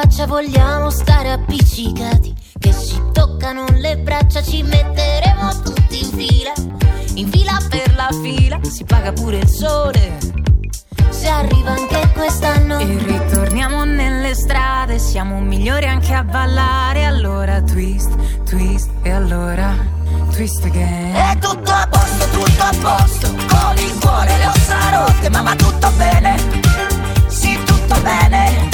Faccia vogliamo stare appiccicati. Che ci toccano le braccia ci metteremo tutti in fila. In fila per la fila Si paga pure il sole. Se arriva anche quest'anno. E ritorniamo nelle strade Siamo migliori anche a ballare. Allora twist, twist e allora twist again. È tutto a posto, tutto a posto. Con il cuore le ossa rotte Ma va tutto bene. Sì, tutto bene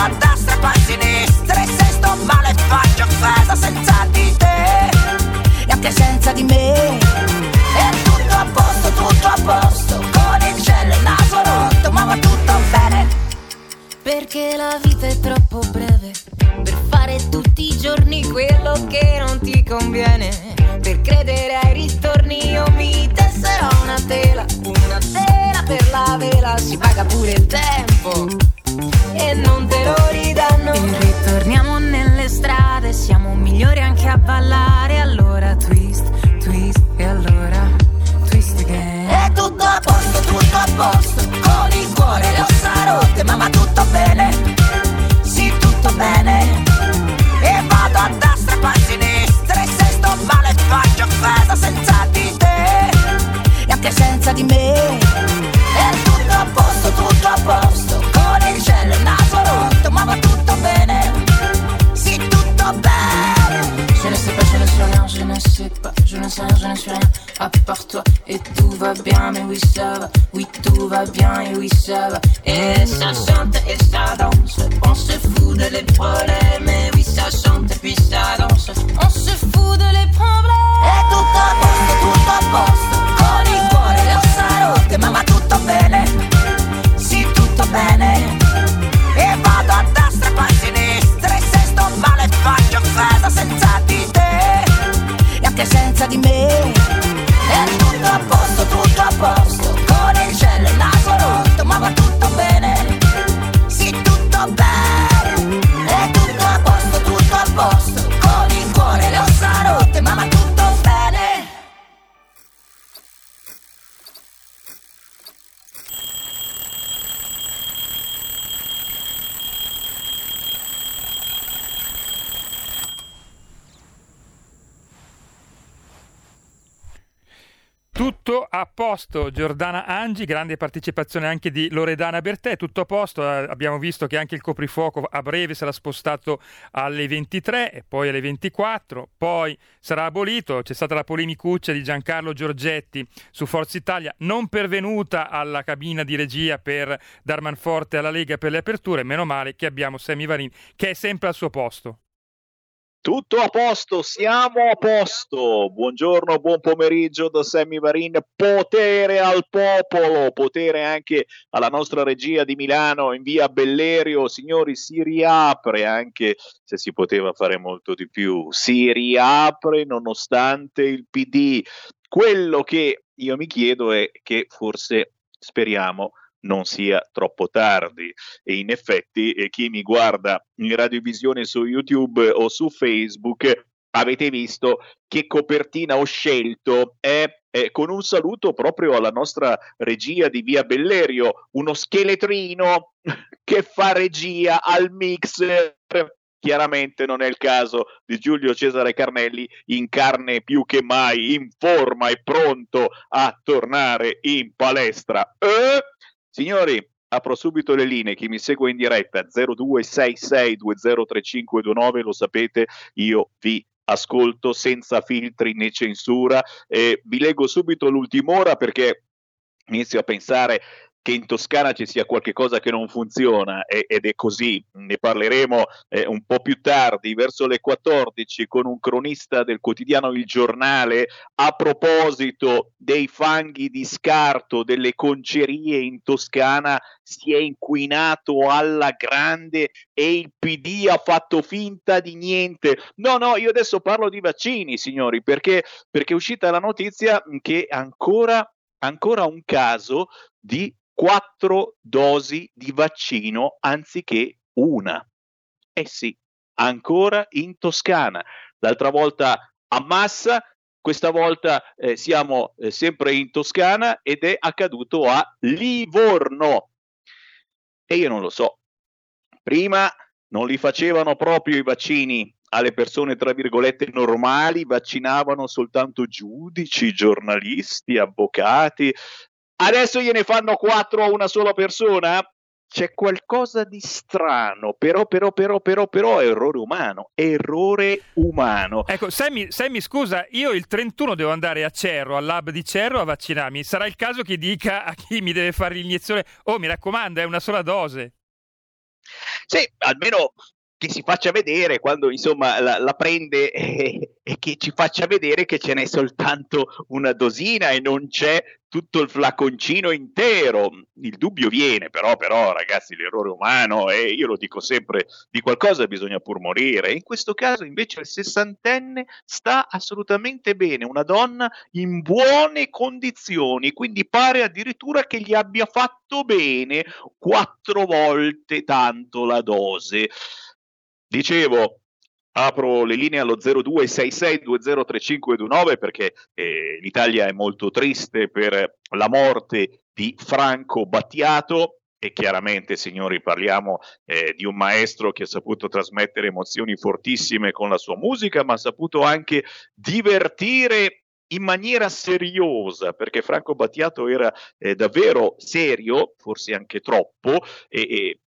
a destra e poi a sinistra E se sto male faccio offesa senza di te. E anche senza di me. È tutto a posto, tutto a posto Con il cielo e il naso rotto Ma va tutto bene. Perché la vita è troppo breve Per fare tutti i giorni quello che non ti conviene. Per credere ai ritorni io mi tesserò una tela Una tela per la vela Si paga pure il tempo e non te lo ridanno. E ritorniamo nelle strade, siamo migliori anche a ballare. Allora twist, twist e allora twist again. È tutto a posto, tutto a posto. Con il cuore le ossa rotte, ma va tutto bene. Sì, tutto bene. E vado a destra e poi a sinistra. E se sto male faccio offesa senza di te. E anche senza di me. Je ne sais rien, je ne suis rien. À part toi. Et tout va bien, mais oui ça va. Oui tout va bien, et oui ça va. Et ça chante et ça danse. On se fout de les problèmes Et oui ça chante et puis ça danse. On se fout de les problèmes. E tutto a posto, tutto a posto Con il cuore le ossa rotte Ma va tutto bene. Sì tutto bene senza di me. È tutto a posto, tutto a posto Tutto a posto, Giordana Angi, grande partecipazione anche di Loredana Bertè, tutto a posto, eh, abbiamo visto che anche il coprifuoco a breve sarà spostato alle 23 e poi alle 24, poi sarà abolito, c'è stata la polemicuccia di Giancarlo Giorgetti su Forza Italia, non pervenuta alla cabina di regia per dar manforte alla Lega per le aperture, meno male che abbiamo Sammy Varin che è sempre al suo posto. Tutto a posto, siamo a posto. Buongiorno, buon pomeriggio da Sammy Varin. Potere al popolo, potere anche alla nostra regia di Milano in via Bellerio. Signori, si riapre anche se si poteva fare molto di più. Si riapre nonostante il PD. Quello che io mi chiedo è che forse speriamo non sia troppo tardi. E in effetti, eh, chi mi guarda in radiovisione su YouTube o su Facebook, avete visto che copertina ho scelto. È eh, con un saluto proprio alla nostra regia di Via Bellerio, uno scheletrino che fa regia al mixer. Chiaramente non è il caso di Giulio Cesare Carnelli in carne più che mai, in forma e pronto a tornare in palestra. Eh? Signori, apro subito le linee, chi mi segue in diretta 0266203529, lo sapete, io vi ascolto senza filtri né censura. E vi leggo subito l'ultima ora perché inizio a pensare che in Toscana ci sia qualcosa che non funziona ed è così. Ne parleremo eh, un po' più tardi, verso le 14, con un cronista del quotidiano Il Giornale a proposito dei fanghi di scarto delle concerie in Toscana. Si è inquinato alla grande e il PD ha fatto finta di niente. No, no, io adesso parlo di vaccini, signori, perché, perché è uscita la notizia che ancora ancora un caso di quattro dosi di vaccino anziché una. Eh sì, ancora in Toscana. L'altra volta a Massa, questa volta eh, siamo eh, sempre in Toscana ed è accaduto a Livorno. E io non lo so. Prima non li facevano proprio i vaccini alle persone tra virgolette normali, vaccinavano soltanto giudici, giornalisti, avvocati, Adesso gliene fanno quattro a una sola persona? C'è qualcosa di strano, però, però, però, però, però, è errore umano, errore umano. Ecco, Sammy, Sammy, scusa, io il 31 devo andare a Cerro, al lab di Cerro a vaccinarmi. Sarà il caso che dica a chi mi deve fare l'iniezione, oh mi raccomando, è una sola dose. Sì, almeno che si faccia vedere quando insomma la, la prende e, e, che ci faccia vedere che ce n'è soltanto una dosina e non c'è tutto il flaconcino intero. Il dubbio viene, però, però ragazzi, l'errore umano, e io lo dico sempre, di qualcosa bisogna pur morire. In questo caso invece il sessantenne sta assolutamente bene, una donna in buone condizioni, quindi pare addirittura che gli abbia fatto bene quattro volte tanto la dose. Dicevo, apro le linee allo 0266203529 perché eh, l'Italia è molto triste per la morte di Franco Battiato. E chiaramente, signori, parliamo eh, di un maestro che ha saputo trasmettere emozioni fortissime con la sua musica, ma ha saputo anche divertire in maniera seriosa, perché Franco Battiato era eh, davvero serio, forse anche troppo, e, e,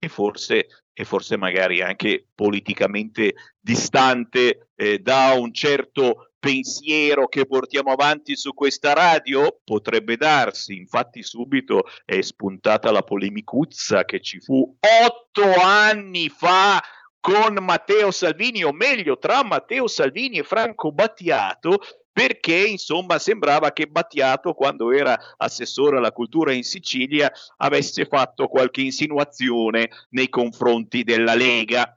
e forse e forse magari anche politicamente distante eh, da un certo pensiero che portiamo avanti su questa radio? Potrebbe darsi, infatti subito è spuntata la polemicuzza che ci fu otto anni fa con Matteo Salvini, o meglio tra Matteo Salvini e Franco Battiato, perché insomma sembrava che Battiato quando era assessore alla cultura in Sicilia avesse fatto qualche insinuazione nei confronti della Lega.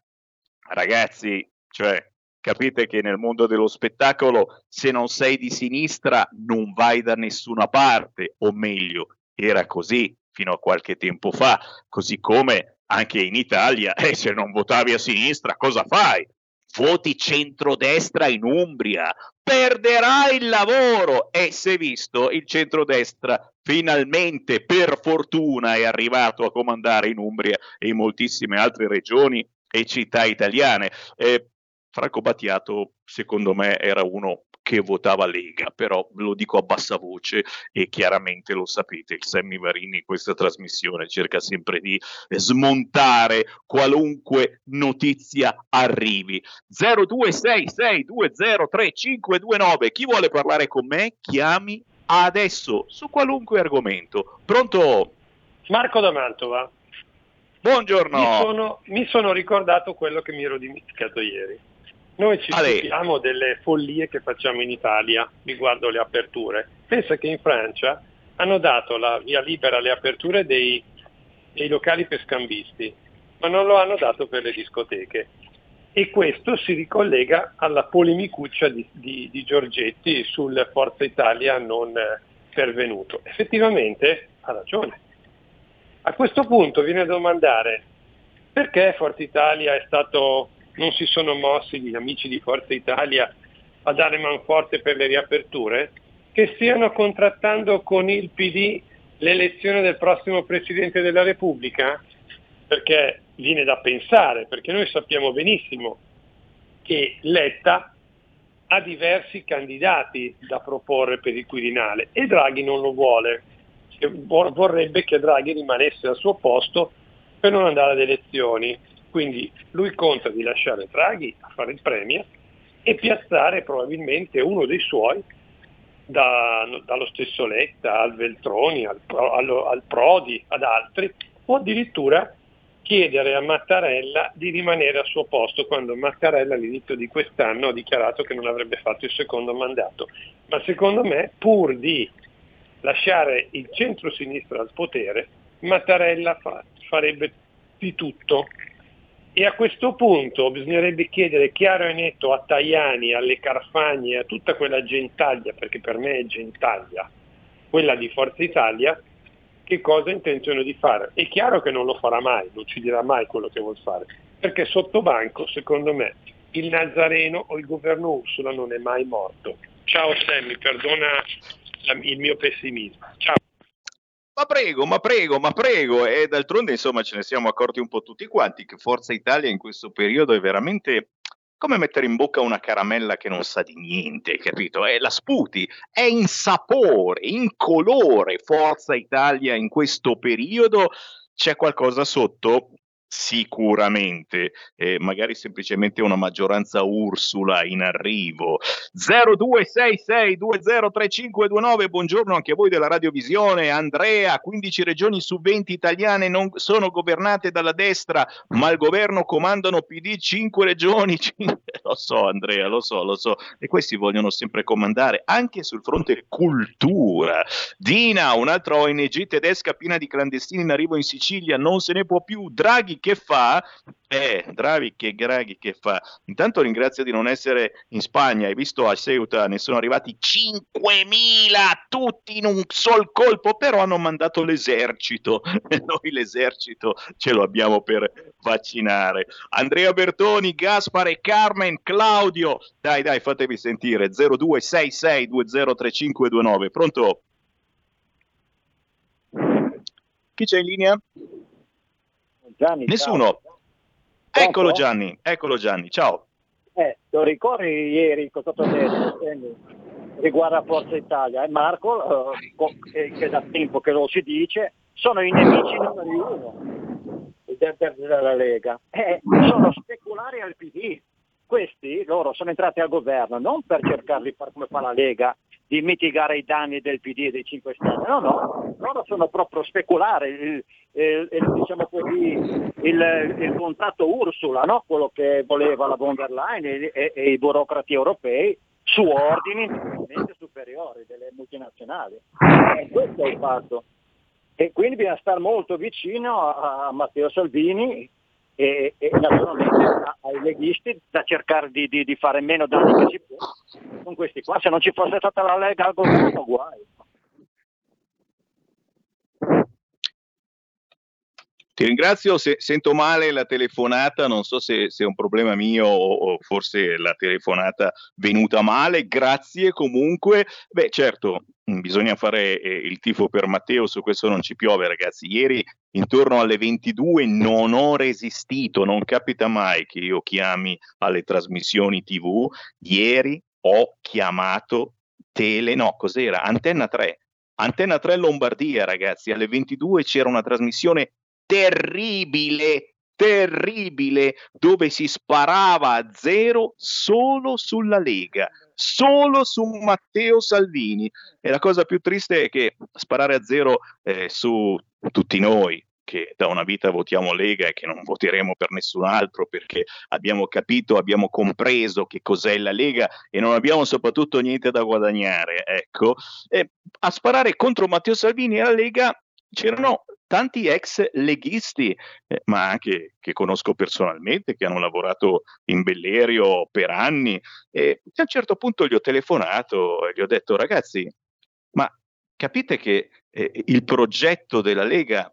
Ragazzi, cioè capite che nel mondo dello spettacolo se non sei di sinistra non vai da nessuna parte, o meglio, era così fino a qualche tempo fa, così come anche in Italia, eh, se non votavi a sinistra cosa fai? voti centrodestra in Umbria, perderai il lavoro. E è visto il centrodestra finalmente, per fortuna, è arrivato a comandare in Umbria e in moltissime altre regioni e città italiane. Eh, Franco Battiato, secondo me, era uno che votava Lega, però lo dico a bassa voce e chiaramente lo sapete, il Sammy Varini in questa trasmissione cerca sempre di smontare qualunque notizia arrivi. 0266203529, chi vuole parlare con me chiami adesso su qualunque argomento. Pronto? Marco da Mantova. Buongiorno. Mi sono, mi sono ricordato quello che mi ero dimenticato ieri. Noi ci stupiamo delle follie che facciamo in Italia riguardo le aperture. Pensa che in Francia hanno dato la via libera alle aperture dei, dei locali per scambisti, ma non lo hanno dato per le discoteche. E questo si ricollega alla polemicuccia di, di, di Giorgetti sul Forza Italia non pervenuto. Effettivamente ha ragione. A questo punto viene a domandare perché Forza Italia è stato non si sono mossi gli amici di Forza Italia a dare manforte per le riaperture? Che stiano contrattando con il PD l'elezione del prossimo Presidente della Repubblica? Perché viene da pensare, perché noi sappiamo benissimo che Letta ha diversi candidati da proporre per il Quirinale e Draghi non lo vuole, vorrebbe che Draghi rimanesse al suo posto per non andare ad elezioni. Quindi lui conta di lasciare Draghi a fare il Premier e piazzare probabilmente uno dei suoi da, dallo stesso Letta al Veltroni, al, al, al Prodi, ad altri, o addirittura chiedere a Mattarella di rimanere al suo posto quando Mattarella all'inizio di quest'anno ha dichiarato che non avrebbe fatto il secondo mandato. Ma secondo me, pur di lasciare il centro-sinistra al potere, Mattarella fa, farebbe di tutto. E a questo punto bisognerebbe chiedere chiaro e netto a Tajani, alle Carfagne, a tutta quella gentaglia, perché per me è gentaglia, quella di Forza Italia, che cosa ha intenzione di fare. È chiaro che non lo farà mai, non ci dirà mai quello che vuol fare, perché sotto banco, secondo me, il Nazareno o il governo Ursula non è mai morto. Ciao Sammy, perdona il mio pessimismo. Ciao. Ma prego, ma prego, ma prego. E d'altronde, insomma, ce ne siamo accorti un po' tutti quanti che Forza Italia in questo periodo è veramente come mettere in bocca una caramella che non sa di niente, capito? E la sputi, è in sapore, in colore Forza Italia in questo periodo. C'è qualcosa sotto? Sicuramente, eh, magari semplicemente una maggioranza Ursula in arrivo. 0266203529, buongiorno anche a voi della radiovisione. Andrea, 15 regioni su 20 italiane non sono governate dalla destra, ma il governo comandano PD 5 regioni. lo so Andrea, lo so, lo so. E questi vogliono sempre comandare anche sul fronte cultura. Dina, un'altra ONG tedesca piena di clandestini in arrivo in Sicilia, non se ne può più. Draghi che fa? Eh, Draghi che Draghi che fa? Intanto ringrazio di non essere in Spagna, hai visto a Ceuta ne sono arrivati 5.000 tutti in un sol colpo, però hanno mandato l'esercito e noi l'esercito ce lo abbiamo per vaccinare. Andrea Bertoni, Gaspare, Carmen, Claudio, dai dai fatevi sentire 0266203529, pronto? Chi c'è in linea? Gianni, Nessuno. Ciao. Eccolo Gianni, eccolo Gianni, ciao. Eh, lo ricordi ieri cosa ho detto riguardo a Forza Italia? E Marco, eh, che da tempo che lo si dice, sono i nemici numeri uno della Lega. Eh, sono speculari al PD. Questi, loro, sono entrati al governo non per cercare di fare come fa la Lega, di mitigare i danni del PD e dei 5 Stelle. No, no, loro sono proprio speculari, il, il, il, diciamo così, il, contratto Ursula, no? quello che voleva la von der Leyen e, e, e i burocrati europei su ordini superiori delle multinazionali. E questo è il fatto. E quindi bisogna stare molto vicino a Matteo Salvini e, e naturalmente ai leghisti da cercare di, di, di, fare meno danni che si può con questi qua. Se non ci fosse stata la Lega al governo, guai. Ti ringrazio, se, sento male la telefonata, non so se, se è un problema mio o, o, forse la telefonata venuta male, grazie comunque. Beh certo, mm, bisogna fare eh, il tifo per Matteo, su questo non ci piove ragazzi. Ieri intorno alle 22 non ho resistito, non capita mai che io chiami alle trasmissioni tv. Ieri ho chiamato Tele, no cos'era? Antenna 3. Antenna 3 Lombardia ragazzi, alle 22 c'era una trasmissione terribile, terribile, dove si sparava a zero solo sulla Lega, solo su Matteo Salvini. E la cosa più triste è che sparare a zero eh, su tutti noi, che da una vita votiamo Lega e che non voteremo per nessun altro perché abbiamo capito, abbiamo compreso che cos'è la Lega e non abbiamo soprattutto niente da guadagnare. Ecco, e a sparare contro Matteo Salvini e la Lega c'erano tanti ex leghisti, eh, ma anche che conosco personalmente, che hanno lavorato in Bellerio per anni. E a un certo punto gli ho telefonato e gli ho detto, ragazzi, ma capite che eh, il progetto della Lega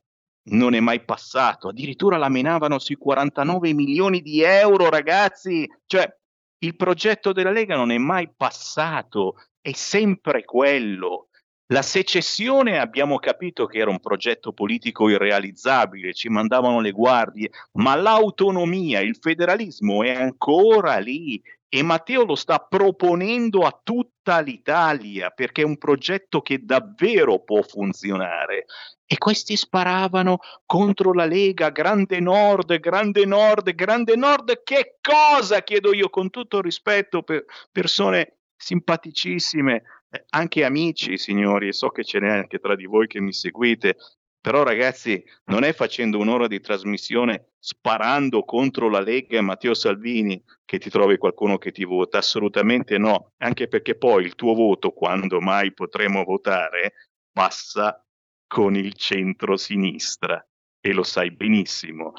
non è mai passato, addirittura la menavano sui 49 milioni di euro, ragazzi, cioè il progetto della Lega non è mai passato, è sempre quello. La secessione abbiamo capito che era un progetto politico irrealizzabile, ci mandavano le guardie, ma l'autonomia, il federalismo è ancora lì e Matteo lo sta proponendo a tutta l'Italia perché è un progetto che davvero può funzionare. E questi sparavano contro la Lega, Grande Nord, Grande Nord, Grande Nord. Che cosa chiedo io con tutto rispetto per persone simpaticissime anche amici, signori, so che ce n'è anche tra di voi che mi seguite, però ragazzi, non è facendo un'ora di trasmissione sparando contro la Lega e Matteo Salvini che ti trovi qualcuno che ti vota, assolutamente no, anche perché poi il tuo voto, quando mai potremo votare, passa con il centro-sinistra e lo sai benissimo.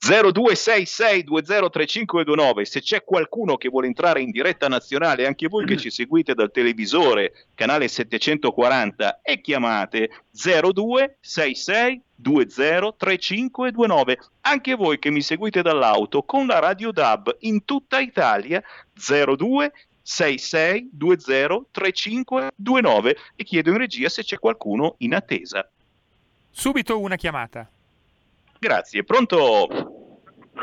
0266203529 se c'è qualcuno che vuole entrare in diretta nazionale anche voi che ci seguite dal televisore canale 740 e chiamate 0266203529 anche voi che mi seguite dall'auto con la radio DAB in tutta Italia 02 66203529 e chiedo in regia se c'è qualcuno in attesa. Subito una chiamata. Grazie, pronto?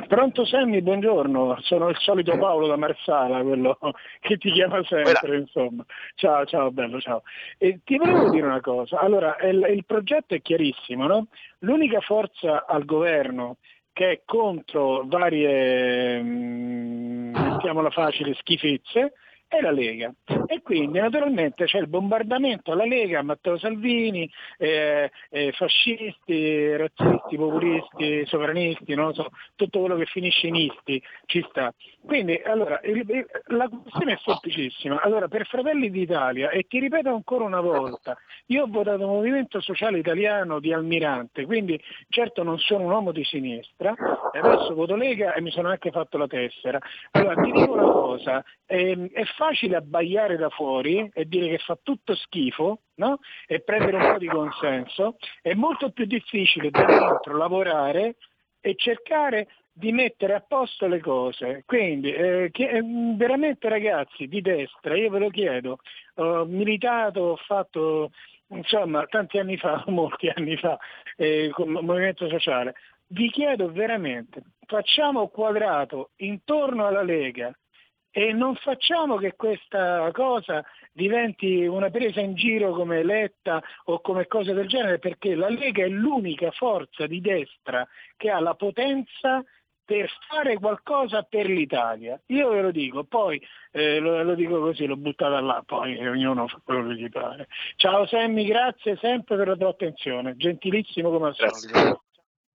Pronto Sammy, buongiorno, sono il solito Paolo da Marsala, quello che ti chiama sempre, insomma. Ciao, ciao, bello, ciao. E ti volevo dire una cosa, allora il, il progetto è chiarissimo, no? L'unica forza al governo che è contro varie, mh, mm, mettiamola facile, schifezze, è la Lega. E quindi naturalmente c'è il bombardamento alla Lega, Matteo Salvini, eh, eh, fascisti, razzisti, populisti, sovranisti, non so, tutto quello che finisce in isti ci sta. Quindi allora, il, il, la questione è semplicissima. Allora, per Fratelli d'Italia, e ti ripeto ancora una volta, io ho votato Movimento Sociale Italiano di Almirante, quindi certo non sono un uomo di sinistra, adesso voto Lega e mi sono anche fatto la tessera. Allora, ti dico una cosa, ehm, è facile abbaiare da fuori e dire che fa tutto schifo no? e prendere un po' di consenso, è molto più difficile da dentro lavorare e cercare di mettere a posto le cose. Quindi, eh, che, eh, veramente ragazzi di destra, io ve lo chiedo, ho militato, ho fatto insomma tanti anni fa, molti anni fa, eh, con il movimento sociale, vi chiedo veramente, facciamo quadrato intorno alla Lega e non facciamo che questa cosa diventi una presa in giro come Letta o come cose del genere, perché la Lega è l'unica forza di destra che ha la potenza per fare qualcosa per l'Italia. Io ve lo dico, poi eh, lo, lo, dico così, l'ho buttata là, poi ognuno fa quello che gli pare. Ciao Sammy, grazie sempre per la tua attenzione, gentilissimo come al solito.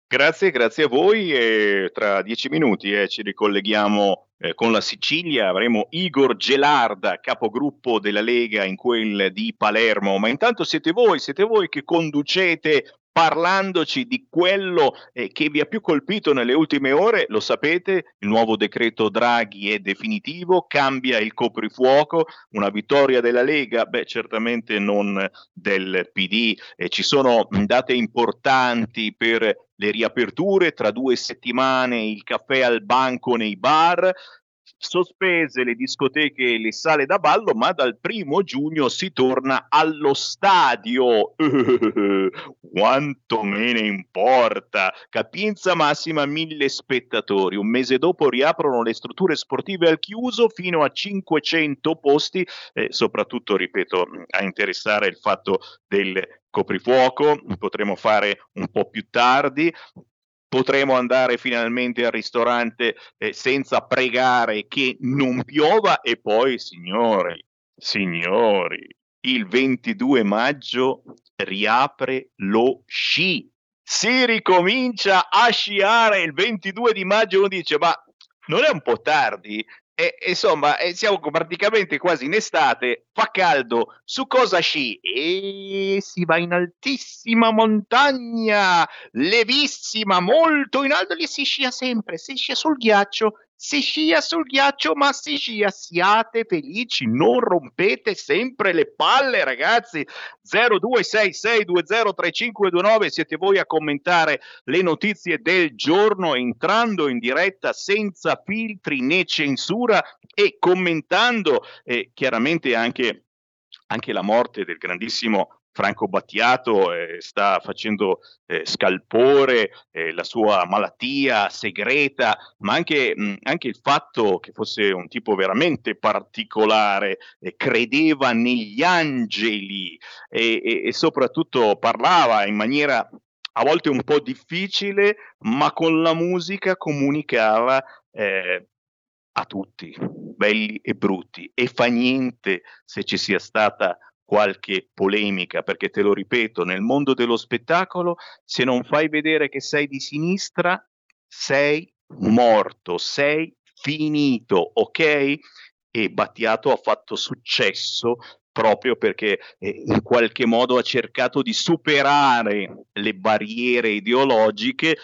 Grazie, grazie a voi e tra dieci minuti eh, ci ricolleghiamo eh, con la Sicilia, avremo Igor Gelarda, capogruppo della Lega in quel di Palermo, ma intanto siete voi, siete voi che conducete parlandoci di quello eh, che vi ha più colpito nelle ultime ore, lo sapete, il nuovo decreto Draghi è definitivo, cambia il coprifuoco, una vittoria della Lega, beh certamente non del PD, eh, ci sono date importanti per le riaperture, tra due settimane il caffè al banco nei bar, sospese le discoteche e le sale da ballo, ma dal primo giugno si torna allo stadio. quanto me ne importa? Capienza massima mille spettatori. Un mese dopo riaprono le strutture sportive al chiuso fino a 500 posti, eh, soprattutto, ripeto, a interessare il fatto del coprifuoco, potremo fare un po' più tardi, potremo andare finalmente al ristorante eh, senza pregare che non piova e poi, signori, signori, il 22 maggio riapre lo sci. Si ricomincia a sciare il 22 di maggio, uno dice ma non è un po' tardi? E, insomma, siamo praticamente quasi in estate, fa caldo, su cosa sci? E si va in altissima montagna, levissima, molto in alto, lì si scia sempre, si scia sul ghiaccio si scia sul ghiaccio, ma si scia, siate felici, non rompete sempre le palle, ragazzi. 0266203529, siete voi a commentare le notizie del giorno, entrando in diretta senza filtri né censura e commentando eh, chiaramente anche anche la morte del grandissimo Franco Battiato eh, sta facendo eh, scalpore, eh, la sua malattia segreta, ma anche, mh, anche, il fatto che fosse un tipo veramente particolare, credeva negli angeli e, e, e soprattutto parlava in maniera a volte un po' difficile, ma con la musica comunicava eh, a tutti, belli e brutti, e fa niente se ci sia stata qualche polemica, perché te lo ripeto, nel mondo dello spettacolo, se non fai vedere che sei di sinistra, sei morto, sei finito, ok? E Battiato ha fatto successo proprio perché eh, in qualche modo ha cercato di superare le barriere ideologiche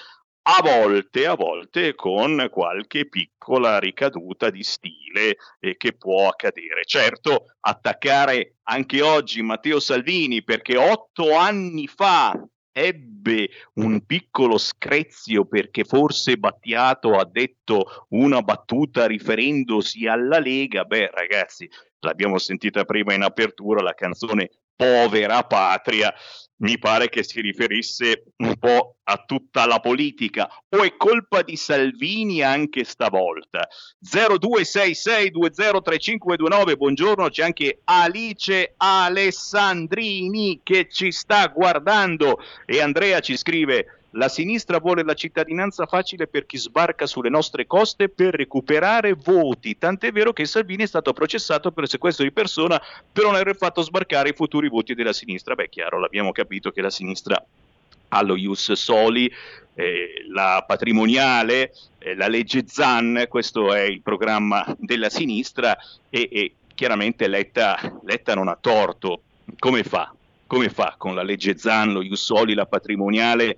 a volte, a volte con qualche piccola ricaduta di stile eh, che può accadere. Certo, attaccare anche oggi Matteo Salvini perché otto anni fa ebbe un piccolo screzio perché forse Battiato ha detto una battuta riferendosi alla Lega, beh ragazzi, l'abbiamo sentita prima in apertura, la canzone Povera Patria, mi pare che si riferisse un po' a tutta la politica. O è colpa di Salvini anche stavolta? 0266203529 buongiorno c'è anche Alice Alessandrini che ci sta guardando. E Andrea ci scrive la sinistra vuole la cittadinanza facile per chi sbarca sulle nostre coste per recuperare voti, tant'è vero che Salvini è stato processato per sequestro di persona per non aver fatto sbarcare i futuri voti della sinistra. Beh, chiaro, l'abbiamo capito che la sinistra ha lo Ius Soli, eh, la patrimoniale, eh, la legge Zan, questo è il programma della sinistra e, e chiaramente Letta, Letta non ha torto. Come fa? Come fa con la legge Zan, lo Ius Soli, la patrimoniale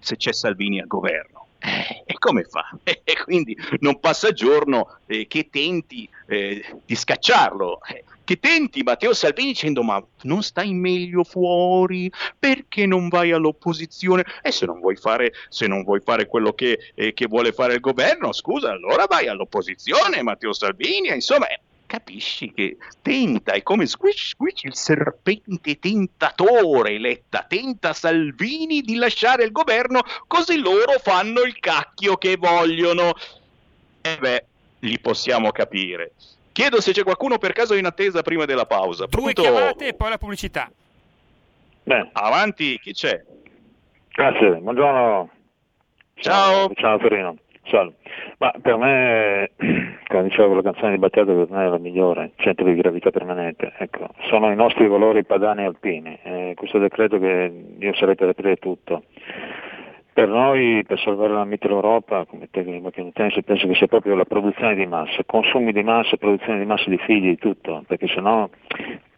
se c'è Salvini al governo. Eh, e come fa? E quindi non passa giorno eh, che tenti eh, di scacciarlo, eh, che tenti Matteo Salvini dicendo ma non stai meglio fuori, perché non vai all'opposizione? E se non vuoi fare, se non vuoi fare quello che, che vuole fare il governo, scusa, allora vai all'opposizione Matteo Salvini, insomma capisci che tenta, è come squish, squish il serpente tentatore, Letta, tenta Salvini di lasciare il governo così loro fanno il cacchio che vogliono. E beh, li possiamo capire. Chiedo se c'è qualcuno per caso in attesa prima della pausa. Due Pronto? chiamate e poi la pubblicità. Beh. Avanti, chi c'è? Grazie, buongiorno. Ciao. Ciao Torino. Salve. Ma per me, come dicevo, la canzone di Battiato per me è la migliore, centro di gravità permanente. Ecco, sono i nostri valori padani e alpini. Eh, questo decreto che io sarei per aprire tutto. Per noi, per salvare la Mitteleuropa, come tecnico tennis, penso che sia proprio la produzione di massa, consumi di massa, produzione di massa di figli, di tutto, perché sennò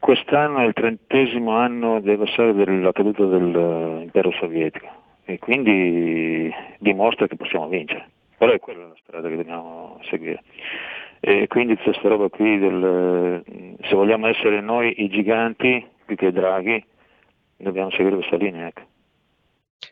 quest'anno è il trentesimo anno dell'anniversario della caduta dell'impero sovietico e quindi dimostra che possiamo vincere. Però è quella la strada che dobbiamo seguire. E quindi questa roba qui del, se vogliamo essere noi i giganti più che draghi, dobbiamo seguire questa linea. Ecco.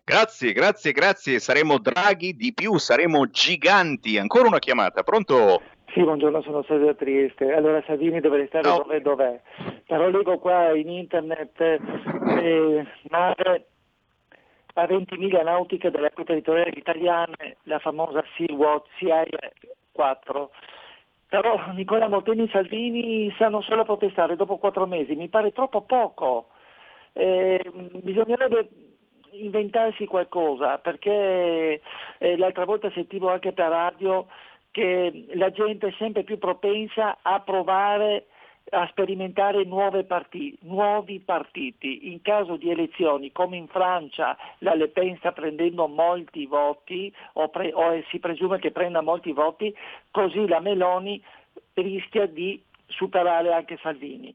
Grazie, grazie, grazie. Saremo draghi di più, saremo giganti. Ancora una chiamata, pronto? Sì, buongiorno, sono Sergio Trieste. Allora Salvini deve stare no. dove dov'è. Però leggo qua in internet eh, nave a 20 miglia nautiche dalle acque territoriali italiane, la famosa Sea-Watch CI-4. Però Nicola Molteni e Salvini sanno solo protestare dopo quattro mesi, mi pare troppo poco. Eh, bisognerebbe inventarsi qualcosa, perché eh, l'altra volta sentivo anche per radio che la gente è sempre più propensa a provare a sperimentare partiti, nuovi partiti. In caso di elezioni, come in Francia la Le Pen sta prendendo molti voti, o, pre, o si presume che prenda molti voti, così la Meloni rischia di superare anche Salvini.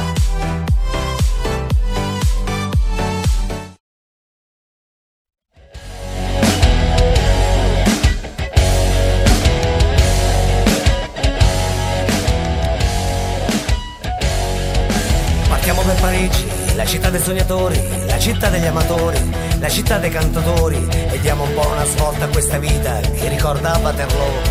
Dei sognatori, la città degli amatori, la città dei cantatori e diamo un po' una svolta a questa vita che ricorda Waterloo.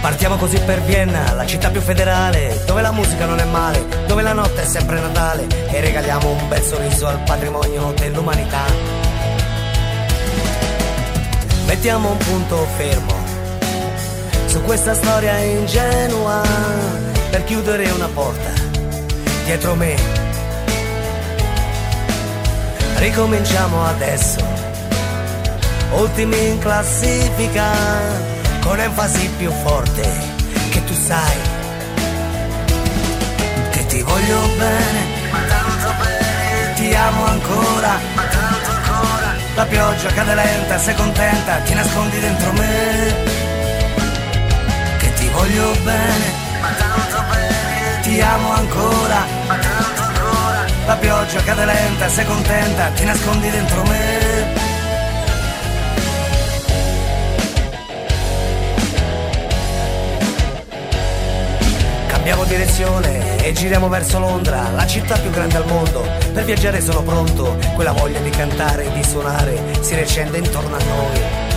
Partiamo così per Vienna, la città più federale, dove la musica non è male, dove la notte è sempre Natale e regaliamo un bel sorriso al patrimonio dell'umanità. Mettiamo un punto fermo su questa storia ingenua per chiudere una porta dietro me. Ricominciamo adesso, ultimi in classifica, con enfasi più forte che tu sai che ti voglio bene, ma tanto bene, ti amo ancora, ma tanto ancora. La pioggia cade lenta, sei contenta, ti nascondi dentro me. Che ti voglio bene, ma tanto bene ti amo ancora, ma tanto. La pioggia cade lenta, sei contenta, ti nascondi dentro me. Cambiamo direzione e giriamo verso Londra, la città più grande al mondo. Per viaggiare sono pronto, quella voglia di cantare e di suonare si recende intorno a noi.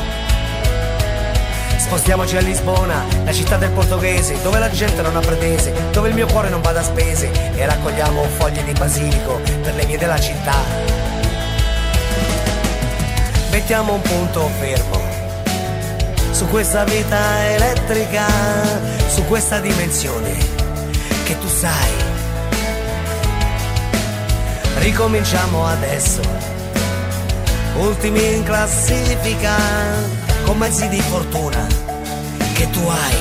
Spostiamoci a Lisbona, la città del portoghese, dove la gente non ha pretese, dove il mio cuore non va da spese e raccogliamo foglie di basilico per le vie della città. Mettiamo un punto fermo su questa vita elettrica, su questa dimensione che tu sai. Ricominciamo adesso, ultimi in classifica con mezzi di fortuna che tu hai.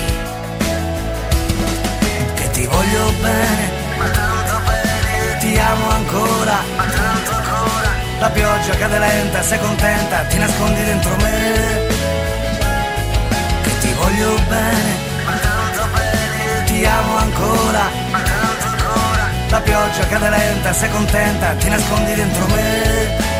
Che ti voglio bene, ma tanto bene. Ti amo ancora, ma tanto ancora. La pioggia cade lenta, sei contenta, ti nascondi dentro me. Che ti voglio bene, ma tanto bene. Ti amo ancora, ma tanto ancora. La pioggia cade lenta, sei contenta, ti nascondi dentro me.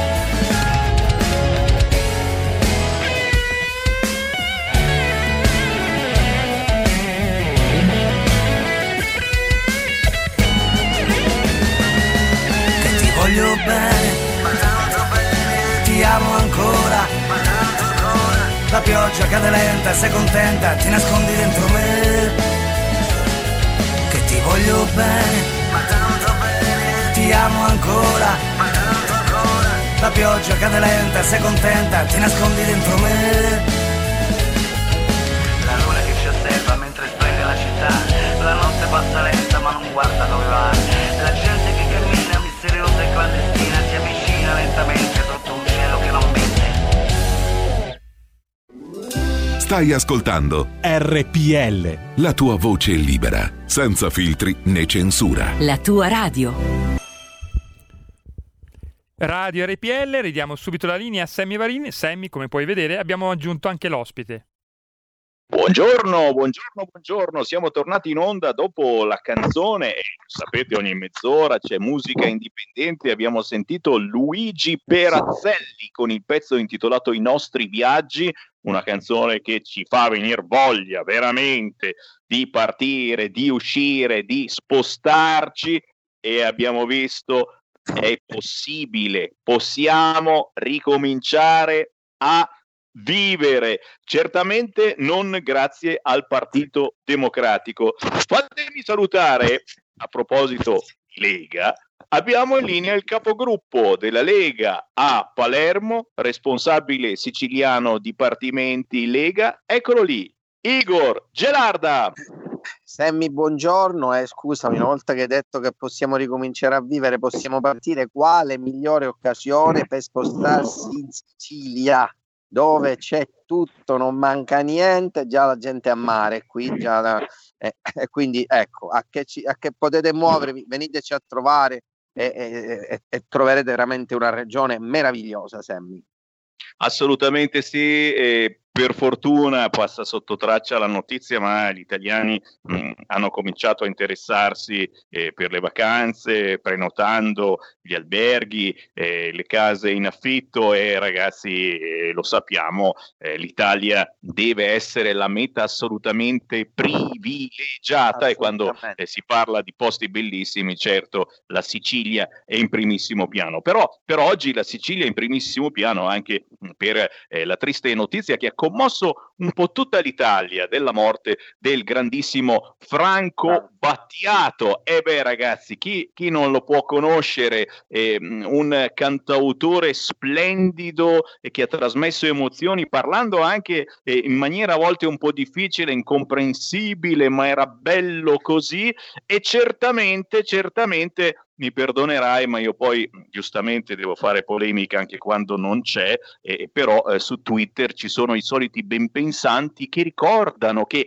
Voglio bene, ma tanto bene, ti amo ancora, ma tanto ancora, la pioggia cade lenta, sei contenta, ti nascondi dentro me, che ti voglio bene, ma tanto bene, ti amo ancora, ma tanto ancora, la pioggia cade lenta, sei contenta, ti nascondi dentro me. La luna che ci osserva mentre splende la città, la notte passa lenta ma non guarda dove va, lentamente sotto un cielo che non mette. Stai ascoltando RPL. La tua voce libera, senza filtri né censura. La tua radio. Radio RPL, ridiamo subito la linea a Sammy Varin. Sammy, come puoi vedere, abbiamo aggiunto anche l'ospite. Buongiorno, buongiorno, buongiorno. Siamo tornati in onda dopo la canzone. Sapete, ogni mezz'ora c'è musica indipendente. Abbiamo sentito Luigi Perazzelli con il pezzo intitolato I nostri viaggi, una canzone che ci fa venire voglia veramente di partire, di uscire, di spostarci. E abbiamo visto è possibile, possiamo ricominciare a vivere, certamente non grazie al Partito Democratico. Fatemi salutare, a proposito Lega, abbiamo in linea il capogruppo della Lega a Palermo, responsabile siciliano Dipartimenti Lega, eccolo lì, Igor Gelarda. Sammy, buongiorno eh, scusami, una volta che hai detto che possiamo ricominciare a vivere, possiamo partire, quale migliore occasione per spostarsi in Sicilia? Dove c'è tutto, non manca niente, già la gente a mare qui, già la, eh, e quindi ecco, a che, ci, a che, potete muovervi, veniteci a trovare e, e, e, troverete veramente una regione meravigliosa, Sammy. Assolutamente sì, eh, per fortuna passa sotto traccia la notizia, ma gli italiani mh, hanno cominciato a interessarsi eh, per le vacanze, prenotando gli alberghi, eh, le case in affitto e ragazzi eh, lo sappiamo, eh, l'Italia deve essere la meta assolutamente privilegiata. E quando eh, si parla di posti bellissimi, certo la Sicilia è in primissimo piano, però per oggi la Sicilia è in primissimo piano anche per eh, la triste notizia che ha commosso un po' tutta l'Italia della morte del grandissimo Franco Battiato. E beh ragazzi, chi, chi non lo può conoscere? Eh, un cantautore splendido e che ha trasmesso emozioni parlando anche eh, in maniera a volte un po' difficile, incomprensibile, ma era bello così e certamente, certamente mi perdonerai, ma io poi giustamente devo fare polemica anche quando non c'è, eh, però eh, su Twitter ci sono i soliti benpensanti che ricordano che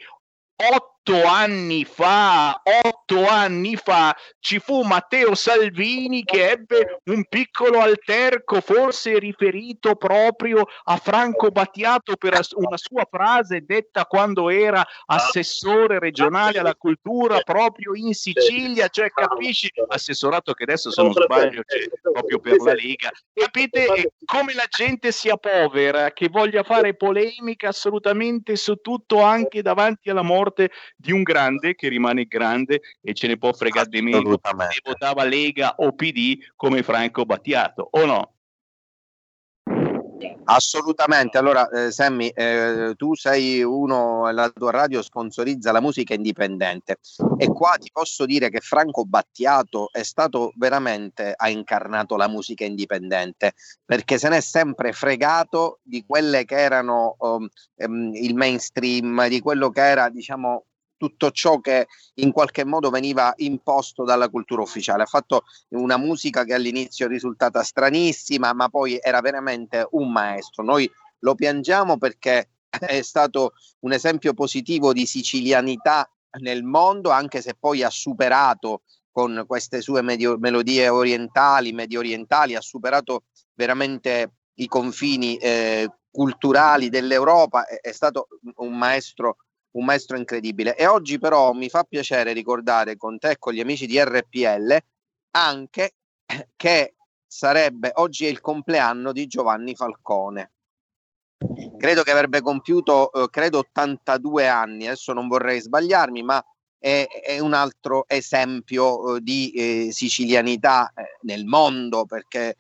otto otto anni fa, otto anni fa, ci fu Matteo Salvini che ebbe un piccolo alterco, forse riferito proprio a Franco Battiato per una sua frase detta quando era assessore regionale alla cultura proprio in Sicilia, cioè capisci, assessorato che adesso se non sbaglio c'è proprio per la Lega, capite? Come la gente sia povera, che voglia fare polemica assolutamente su tutto anche davanti alla morte di un grande che rimane grande e ce ne può fregare di meno se votava Lega o PD come Franco Battiato o no? Assolutamente, allora eh, Sammy, eh, tu sei uno, la tua radio sponsorizza la musica indipendente. E qua ti posso dire che Franco Battiato è stato veramente, ha incarnato la musica indipendente perché se n'è sempre fregato di quelle che erano um, um, il mainstream, di quello che era diciamo tutto ciò che in qualche modo veniva imposto dalla cultura ufficiale. Ha fatto una musica che all'inizio è risultata stranissima, ma poi era veramente un maestro. Noi lo piangiamo perché è stato un esempio positivo di sicilianità nel mondo, anche se poi ha superato con queste sue medio, melodie orientali, medio orientali, ha superato veramente i confini eh, culturali dell'Europa, è, è stato un maestro un maestro incredibile. E oggi però mi fa piacere ricordare con te e con gli amici di RPL anche che sarebbe oggi è il compleanno di Giovanni Falcone. Credo che avrebbe compiuto, eh, credo, 82 anni, adesso non vorrei sbagliarmi, ma è, è un altro esempio eh, di eh, sicilianità eh, nel mondo perché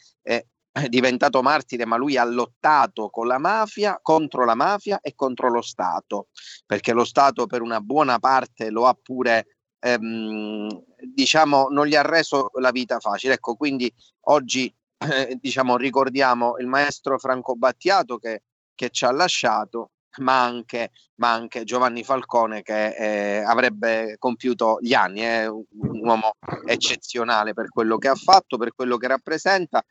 diventato martire, ma lui ha lottato con la mafia, contro la mafia e contro lo Stato, perché lo Stato per una buona parte lo ha pure, ehm, diciamo, non gli ha reso la vita facile. Ecco, quindi oggi, eh, diciamo, ricordiamo il maestro Franco Battiato che, che ci ha lasciato, ma anche, ma anche Giovanni Falcone che eh, avrebbe compiuto gli anni, è eh, un uomo eccezionale per quello che ha fatto, per quello che rappresenta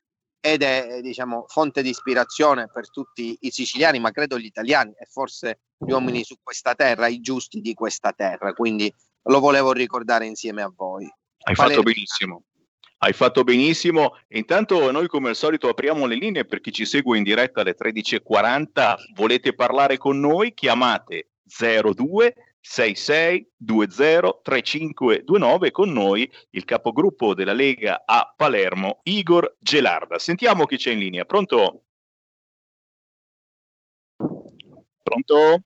ed è diciamo, fonte di ispirazione per tutti i siciliani, ma credo gli italiani e forse gli uomini su questa terra, i giusti di questa terra. Quindi lo volevo ricordare insieme a voi. Hai Valerio. fatto benissimo. Hai fatto benissimo. Intanto noi come al solito apriamo le linee per chi ci segue in diretta alle 13.40. Volete parlare con noi? Chiamate 02 6620 3529 con noi il capogruppo della Lega a Palermo Igor Gelarda. Sentiamo chi c'è in linea. Pronto? Pronto?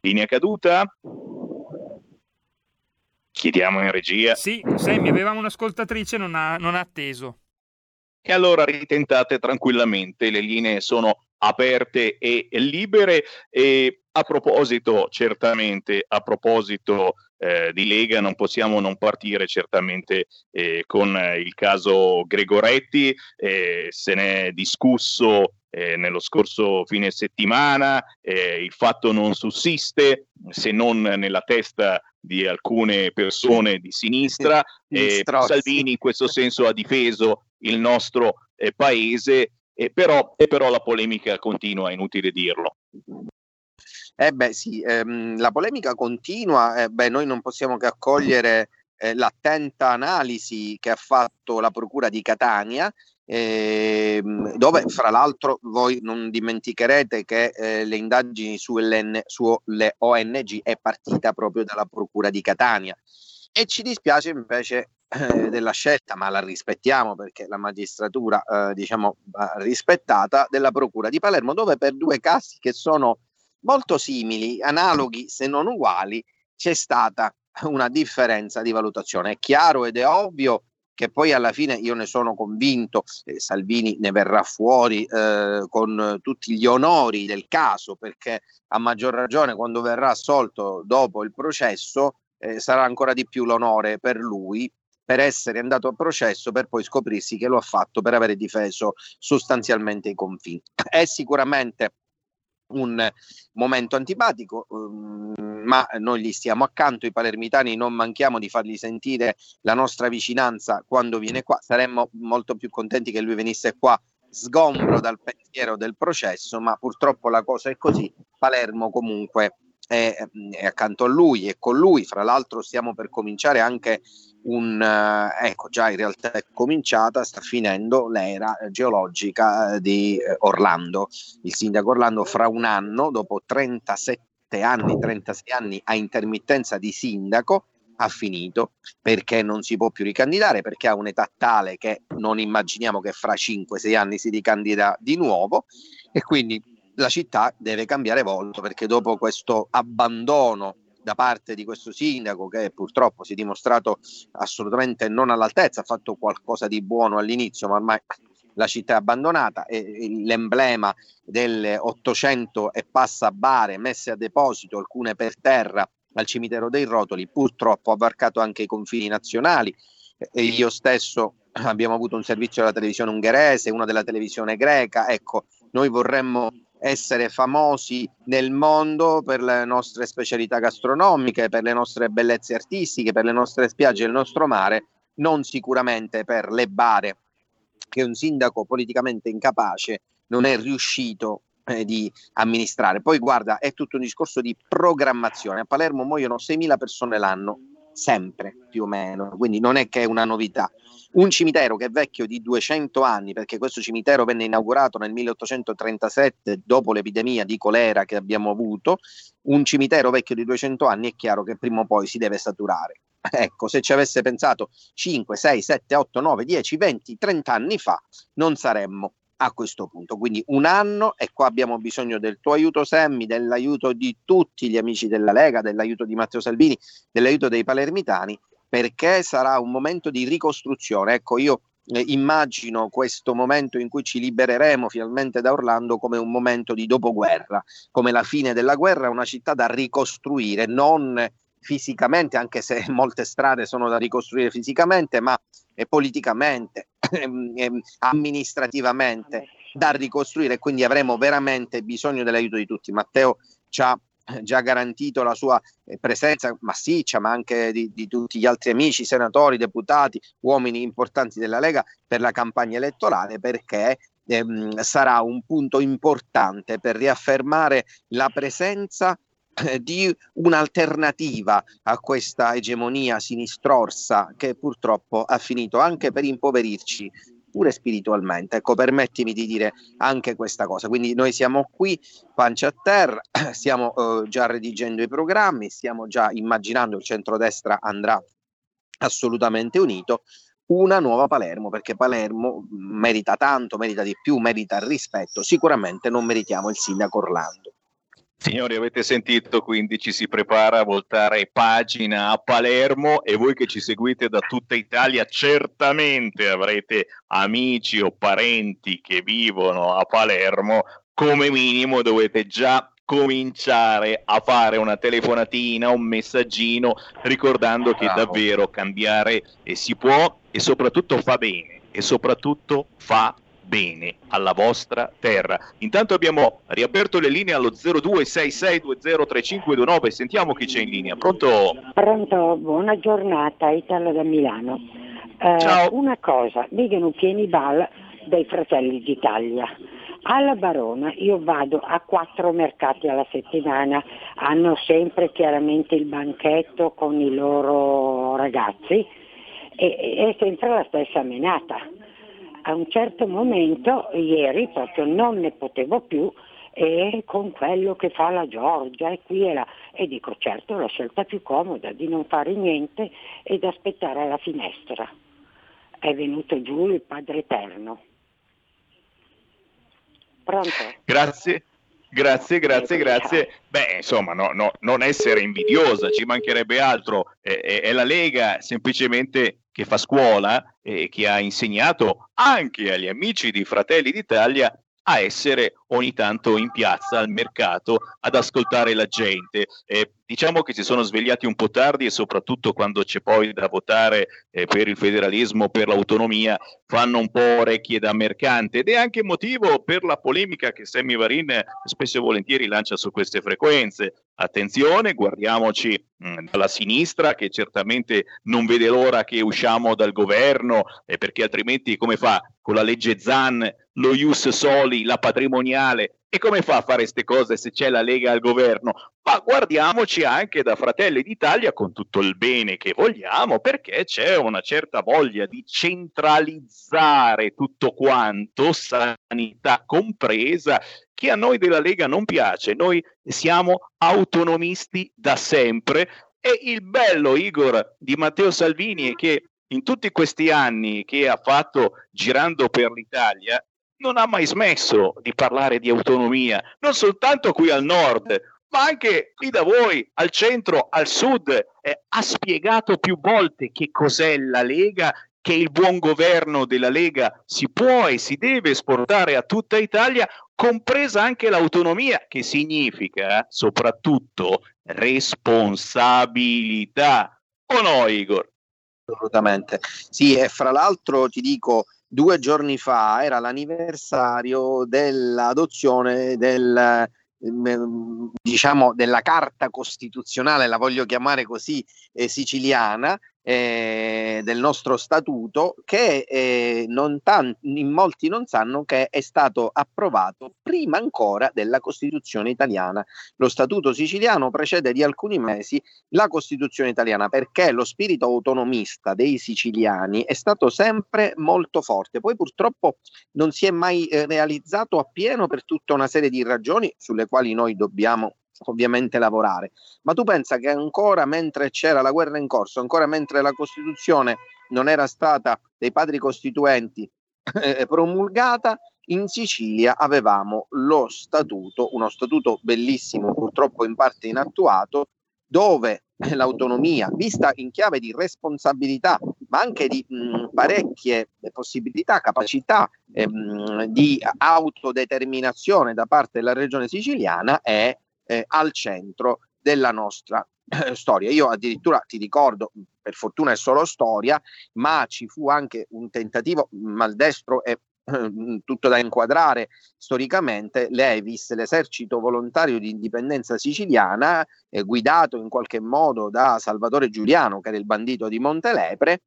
Linea caduta? Chiediamo in regia. Sì, Sammy, avevamo un'ascoltatrice, non ha, non ha atteso. E allora ritentate tranquillamente, le linee sono aperte e libere. E a proposito, certamente, a proposito eh, di Lega, non possiamo non partire certamente eh, con eh, il caso Gregoretti, eh, se ne è discusso eh, nello scorso fine settimana, eh, il fatto non sussiste se non nella testa di alcune persone di sinistra. Salvini in questo senso ha difeso il nostro paese, però, però la polemica continua, è inutile dirlo. Eh beh sì, ehm, la polemica continua, eh, beh, noi non possiamo che accogliere eh, l'attenta analisi che ha fatto la Procura di Catania, ehm, dove fra l'altro voi non dimenticherete che eh, le indagini sulle ONG è partita proprio dalla Procura di Catania e ci dispiace invece eh, della scelta, ma la rispettiamo perché la magistratura eh, diciamo rispettata della Procura di Palermo, dove per due casi che sono molto simili, analoghi se non uguali, c'è stata una differenza di valutazione. È chiaro ed è ovvio che poi alla fine io ne sono convinto, eh, Salvini ne verrà fuori eh, con tutti gli onori del caso, perché a maggior ragione quando verrà assolto dopo il processo eh, sarà ancora di più l'onore per lui per essere andato a processo per poi scoprirsi che lo ha fatto per aver difeso sostanzialmente i confini. È sicuramente un momento antipatico, um, ma noi gli stiamo accanto, i palermitani non manchiamo di fargli sentire la nostra vicinanza quando viene qua, saremmo molto più contenti che lui venisse qua sgombro dal pensiero del processo, ma purtroppo la cosa è così, Palermo comunque è, è accanto a lui e con lui, fra l'altro stiamo per cominciare anche un, eh, ecco già in realtà è cominciata, sta finendo l'era geologica di eh, Orlando. Il sindaco Orlando fra un anno, dopo 37 anni, 36 anni a intermittenza di sindaco, ha finito. Perché non si può più ricandidare, perché ha un'età tale che non immaginiamo che fra 5-6 anni si ricandida di nuovo. E quindi la città deve cambiare volto perché dopo questo abbandono da parte di questo sindaco che purtroppo si è dimostrato assolutamente non all'altezza, ha fatto qualcosa di buono all'inizio, ma ormai la città è abbandonata e l'emblema delle 800 e passa bare messe a deposito, alcune per terra al cimitero dei Rotoli, purtroppo ha varcato anche i confini nazionali. E io stesso abbiamo avuto un servizio della televisione ungherese, una della televisione greca, ecco, noi vorremmo essere famosi nel mondo per le nostre specialità gastronomiche, per le nostre bellezze artistiche, per le nostre spiagge e il nostro mare, non sicuramente per le bare che un sindaco politicamente incapace non è riuscito eh, di amministrare. Poi guarda, è tutto un discorso di programmazione. A Palermo muoiono 6.000 persone l'anno, sempre più o meno, quindi non è che è una novità. Un cimitero che è vecchio di 200 anni, perché questo cimitero venne inaugurato nel 1837 dopo l'epidemia di colera che abbiamo avuto, un cimitero vecchio di 200 anni è chiaro che prima o poi si deve saturare. Ecco, se ci avesse pensato 5, 6, 7, 8, 9, 10, 20, 30 anni fa, non saremmo a questo punto. Quindi un anno e qua abbiamo bisogno del tuo aiuto Semmi, dell'aiuto di tutti gli amici della Lega, dell'aiuto di Matteo Salvini, dell'aiuto dei palermitani perché sarà un momento di ricostruzione. Ecco, io eh, immagino questo momento in cui ci libereremo finalmente da Orlando come un momento di dopoguerra, come la fine della guerra, una città da ricostruire, non fisicamente, anche se molte strade sono da ricostruire fisicamente, ma politicamente, eh, amministrativamente da ricostruire, quindi avremo veramente bisogno dell'aiuto di tutti. Matteo ci ha già garantito la sua eh, presenza massiccia, ma anche di, di, tutti gli altri amici, senatori, deputati, uomini importanti della Lega per la campagna elettorale, perché ehm, sarà un punto importante per riaffermare la presenza di un'alternativa a questa egemonia sinistrorsa che purtroppo ha finito anche per impoverirci pure spiritualmente. Ecco, permettimi di dire anche questa cosa. Quindi noi siamo qui, pancia a terra, stiamo eh, già redigendo i programmi, stiamo già immaginando il centrodestra andrà assolutamente unito una nuova Palermo, perché Palermo merita tanto, merita di più, merita il rispetto. Sicuramente non meritiamo il sindaco Orlando. Signori, avete sentito, quindi ci si prepara a voltare pagina a Palermo e voi che ci seguite da tutta Italia certamente avrete amici o parenti che vivono a Palermo, come minimo dovete già cominciare a fare una telefonatina, un messaggino, ricordando che davvero cambiare si può e soprattutto fa bene e soprattutto fa bene alla vostra terra. Intanto abbiamo riaperto le linee allo 0266203529, sentiamo chi c'è in linea. Pronto? Pronto, buona giornata, Italo da Milano. Eh, Ciao. Una cosa, vedono pieni bal dei Fratelli d'Italia. Alla Barona io vado a quattro mercati alla settimana, hanno sempre chiaramente il banchetto con i loro ragazzi e è sempre la stessa menata. A un certo momento, ieri proprio non ne potevo più e con quello che fa la Giorgia e qui e là. E dico certo la scelta più comoda di non fare niente ed aspettare alla finestra. È venuto giù il Padre Eterno. Pronto? Grazie. Grazie, grazie, grazie. Beh, insomma, no, no, non essere invidiosa, ci mancherebbe altro. È, è, è la Lega semplicemente che fa scuola e che ha insegnato anche agli amici di Fratelli d'Italia a essere ogni tanto in piazza, al mercato, ad ascoltare la gente. Eh, diciamo che si sono svegliati un po' tardi e soprattutto quando c'è poi da votare eh, per il federalismo, per l'autonomia, fanno un po' orecchie da mercante ed è anche motivo per la polemica che Sammy Varin spesso e volentieri lancia su queste frequenze. Attenzione, guardiamoci mm, dalla sinistra che certamente non vede l'ora che usciamo dal governo eh, perché altrimenti come fa con la legge Zan, lo Ius Soli, la patrimoniale e come fa a fare queste cose se c'è la Lega al governo? Ma guardiamoci anche da Fratelli d'Italia con tutto il bene che vogliamo, perché c'è una certa voglia di centralizzare tutto quanto, sanità compresa, che a noi della Lega non piace. Noi siamo autonomisti da sempre e il bello, Igor, di Matteo Salvini è che in tutti questi anni che ha fatto girando per l'Italia, non ha mai smesso di parlare di autonomia, non soltanto qui al nord, ma anche qui da voi, al centro, al sud. Eh, ha spiegato più volte che cos'è la Lega, che il buon governo della Lega si può e si deve esportare a tutta Italia, compresa anche l'autonomia, che significa eh, soprattutto responsabilità. O no, Igor? Assolutamente. Sì, e fra l'altro ti dico, due giorni fa era l'anniversario dell'adozione del ehm, diciamo della carta costituzionale, la voglio chiamare così, eh, siciliana, eh, del nostro statuto che eh, non tan- in molti non sanno che è stato approvato prima ancora della Costituzione italiana. Lo statuto siciliano precede di alcuni mesi la Costituzione italiana perché lo spirito autonomista dei siciliani è stato sempre molto forte. Poi purtroppo non si è mai eh, realizzato appieno per tutta una serie di ragioni sulle quali noi dobbiamo ovviamente lavorare. Ma tu pensa che ancora mentre c'era la guerra in corso, ancora mentre la Costituzione non era stata dei padri costituenti eh, promulgata, in Sicilia avevamo lo statuto, uno statuto bellissimo, purtroppo in parte inattuato, dove l'autonomia, vista in chiave di responsabilità, ma anche di mh, parecchie possibilità, capacità ehm, di autodeterminazione da parte della regione siciliana, è eh, al centro della nostra eh, storia. Io addirittura ti ricordo, per fortuna è solo storia, ma ci fu anche un tentativo maldestro e eh, tutto da inquadrare storicamente, l'Evis, l'esercito volontario di indipendenza siciliana, eh, guidato in qualche modo da Salvatore Giuliano, che era il bandito di Montelepre,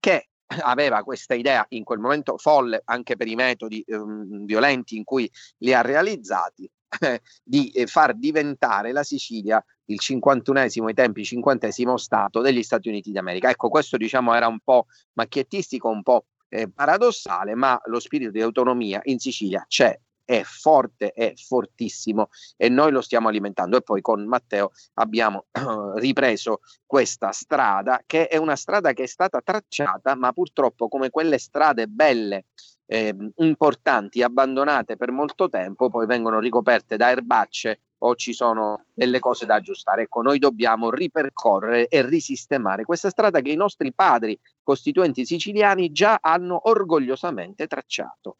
che aveva questa idea in quel momento folle anche per i metodi ehm, violenti in cui li ha realizzati, di eh, far diventare la Sicilia il 51esimo, ai tempi 50 Stato degli Stati Uniti d'America. Ecco, questo diciamo era un po' macchiettistico, un po' eh, paradossale, ma lo spirito di autonomia in Sicilia c'è è forte, è fortissimo e noi lo stiamo alimentando. E poi con Matteo abbiamo ripreso questa strada che è una strada che è stata tracciata, ma purtroppo come quelle strade belle, eh, importanti, abbandonate per molto tempo, poi vengono ricoperte da erbacce o ci sono delle cose da aggiustare. Ecco, noi dobbiamo ripercorrere e risistemare questa strada che i nostri padri costituenti siciliani già hanno orgogliosamente tracciato.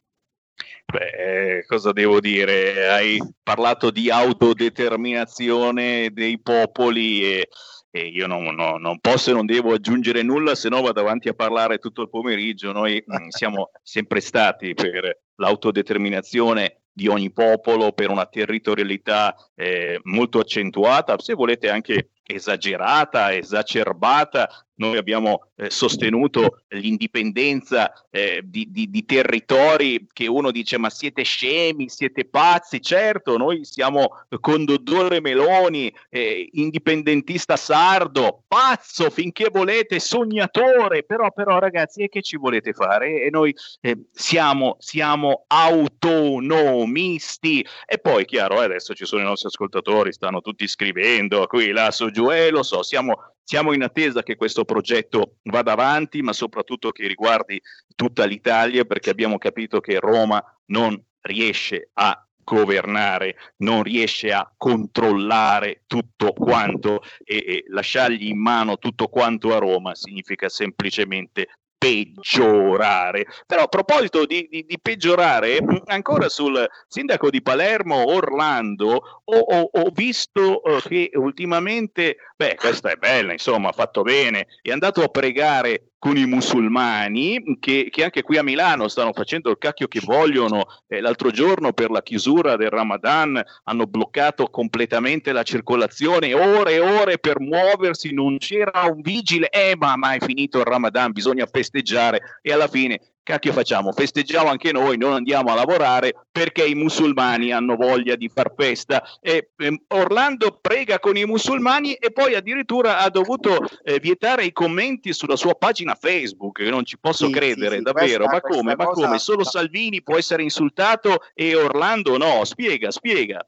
Beh, cosa devo dire? Hai parlato di autodeterminazione dei popoli e, e io non, no, non, posso e non devo aggiungere nulla, se no vado avanti a parlare tutto il pomeriggio. Noi mm, siamo sempre stati per l'autodeterminazione di ogni popolo, per una territorialità eh, molto accentuata, se volete anche esagerata, esacerbata, noi abbiamo eh, sostenuto l'indipendenza eh, di, di, di, territori che uno dice ma siete scemi, siete pazzi, certo, noi siamo con Dodore Meloni, eh, indipendentista sardo, pazzo finché volete, sognatore, però, però ragazzi e che ci volete fare? E noi eh, siamo, siamo autonomisti. E poi chiaro, eh, adesso ci sono i nostri ascoltatori, stanno tutti scrivendo qui, là, su, giù, e lo so, siamo siamo in attesa che questo progetto vada avanti, ma soprattutto che riguardi tutta l'Italia, perché abbiamo capito che Roma non riesce a governare, non riesce a controllare tutto quanto e, e, lasciargli in mano tutto quanto a Roma significa semplicemente peggiorare. Però a proposito di, di, di, peggiorare, ancora sul sindaco di Palermo, Orlando, ho, ho, ho visto uh, che ultimamente, beh, questa è bella, insomma, ha fatto bene, è andato a pregare con i musulmani che, che, anche qui a Milano stanno facendo il cacchio che vogliono. Eh, l'altro giorno per la chiusura del Ramadan hanno bloccato completamente la circolazione, ore e ore per muoversi, non c'era un vigile. Eh, ma, ma è finito il Ramadan, bisogna festeggiare e alla fine cacchio facciamo? Festeggiamo anche noi, non andiamo a lavorare perché i musulmani hanno voglia di far festa. E, eh, Orlando prega con i musulmani e poi addirittura ha dovuto eh, vietare i commenti sulla sua pagina Facebook, non ci posso sì, credere, sì, sì, davvero. Questa, ma come? Ma cosa... come? Solo Salvini può essere insultato e Orlando no? Spiega, spiega.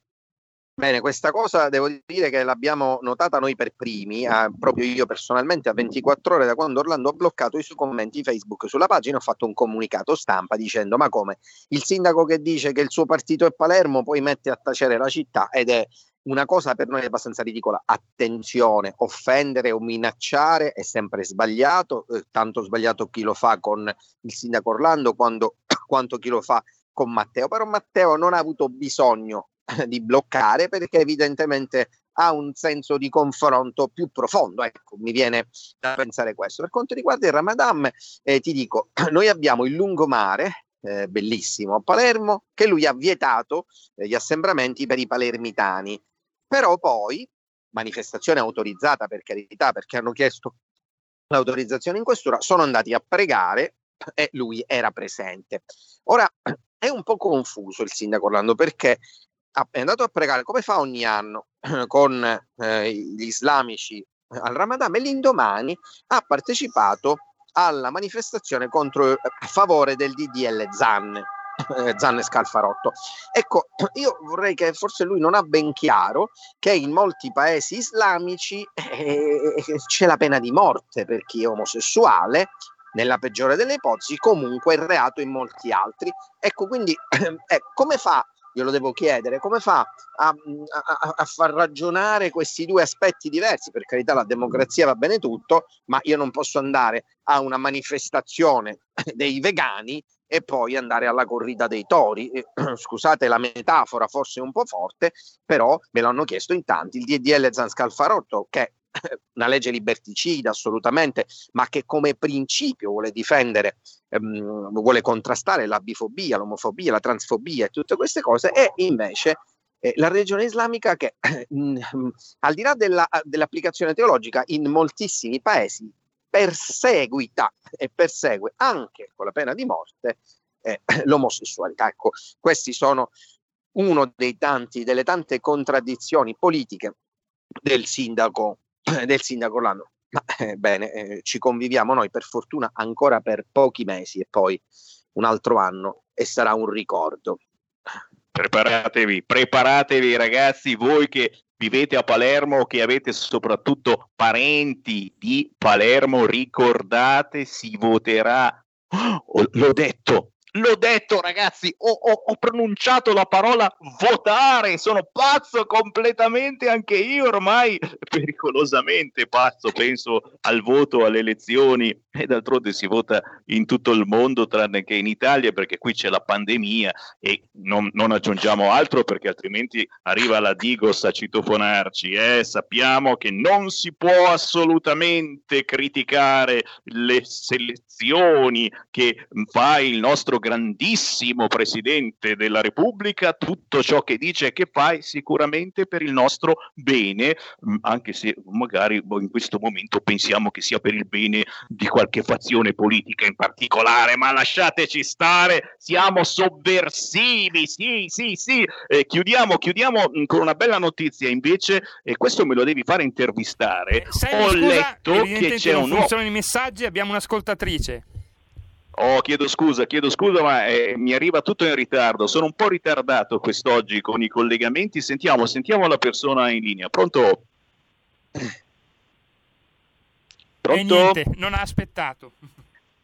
Bene, questa cosa devo dire che l'abbiamo notata noi per primi, eh, proprio io personalmente a 24 ore da quando Orlando ha bloccato i suoi commenti Facebook. Sulla pagina ho fatto un comunicato stampa dicendo ma come? Il sindaco che dice che il suo partito è Palermo poi mette a tacere la città ed è una cosa per noi abbastanza ridicola. Attenzione, offendere o minacciare è sempre sbagliato, eh, tanto sbagliato chi lo fa con il sindaco Orlando quando, quanto chi lo fa con Matteo, però Matteo non ha avuto bisogno di bloccare perché evidentemente ha un senso di confronto più profondo. Ecco, mi viene da pensare questo. Per quanto riguarda il Ramadan, eh, ti dico, noi abbiamo il lungomare, eh, bellissimo, a Palermo, che lui ha vietato eh, gli assembramenti per i palermitani. Però poi, manifestazione autorizzata per carità, perché hanno chiesto l'autorizzazione in questura, sono andati a pregare e lui era presente. Ora, è un po' confuso il sindaco Orlando perché è andato a pregare come fa ogni anno con eh, gli islamici al Ramadan e l'indomani ha partecipato alla manifestazione contro, a favore del DDL Zan, eh, Zan e Scalfarotto. Ecco, io vorrei che forse lui non ha ben chiaro che in molti paesi islamici eh, c'è la pena di morte per chi è omosessuale, nella peggiore delle ipotesi, comunque è reato in molti altri. Ecco, quindi eh, come fa glielo devo chiedere, come fa a, a, a, far ragionare questi due aspetti diversi? Per carità, la democrazia va bene tutto, ma io non posso andare a una manifestazione dei vegani e poi andare alla corrida dei tori. Scusate la metafora, forse un po' forte, però me l'hanno chiesto in tanti. Il DDL Zanscalfarotto, che una legge liberticida assolutamente, ma che come principio vuole difendere, ehm, vuole contrastare la bifobia, l'omofobia, la transfobia e tutte queste cose, e invece eh, la religione islamica che mh, al di là della, dell'applicazione teologica in moltissimi paesi perseguita e persegue anche con la pena di morte eh, l'omosessualità. Ecco, questi sono uno dei tanti, delle tante contraddizioni politiche del sindaco del sindaco Orlando. Ma eh, bene, eh, ci conviviamo noi per fortuna ancora per pochi mesi e poi un altro anno e sarà un ricordo. Preparatevi, preparatevi ragazzi, voi che vivete a Palermo, che avete soprattutto parenti di Palermo, ricordate, si voterà. Oh, l'ho detto, L'ho detto, ragazzi, ho, ho, ho, pronunciato la parola votare. Sono pazzo completamente anche io, ormai pericolosamente pazzo. Penso al voto, alle elezioni e d'altronde si vota in tutto il mondo, tranne che in Italia, perché qui c'è la pandemia e non, non aggiungiamo altro perché altrimenti arriva la Digos a citofonarci. Eh? Sappiamo che non si può assolutamente criticare le selezioni che fa il nostro grandissimo Presidente della Repubblica, tutto ciò che dice e che fa sicuramente per il nostro bene, anche se magari in questo momento pensiamo che sia per il bene di qualche fazione politica in particolare, ma lasciateci stare, siamo sovversivi, sì, sì, sì. Eh, chiudiamo, chiudiamo mm, con una bella notizia, invece, e questo me lo devi fare intervistare. Eh, sai, Ho scusa, letto che c'è un nuovo... i messaggi, abbiamo un'ascoltatrice. Oh, chiedo scusa, chiedo scusa, ma eh, mi arriva tutto in ritardo. Sono un po' ritardato quest'oggi con i collegamenti. Sentiamo, sentiamo la persona in linea. Pronto? Pronto? E niente, non ha aspettato.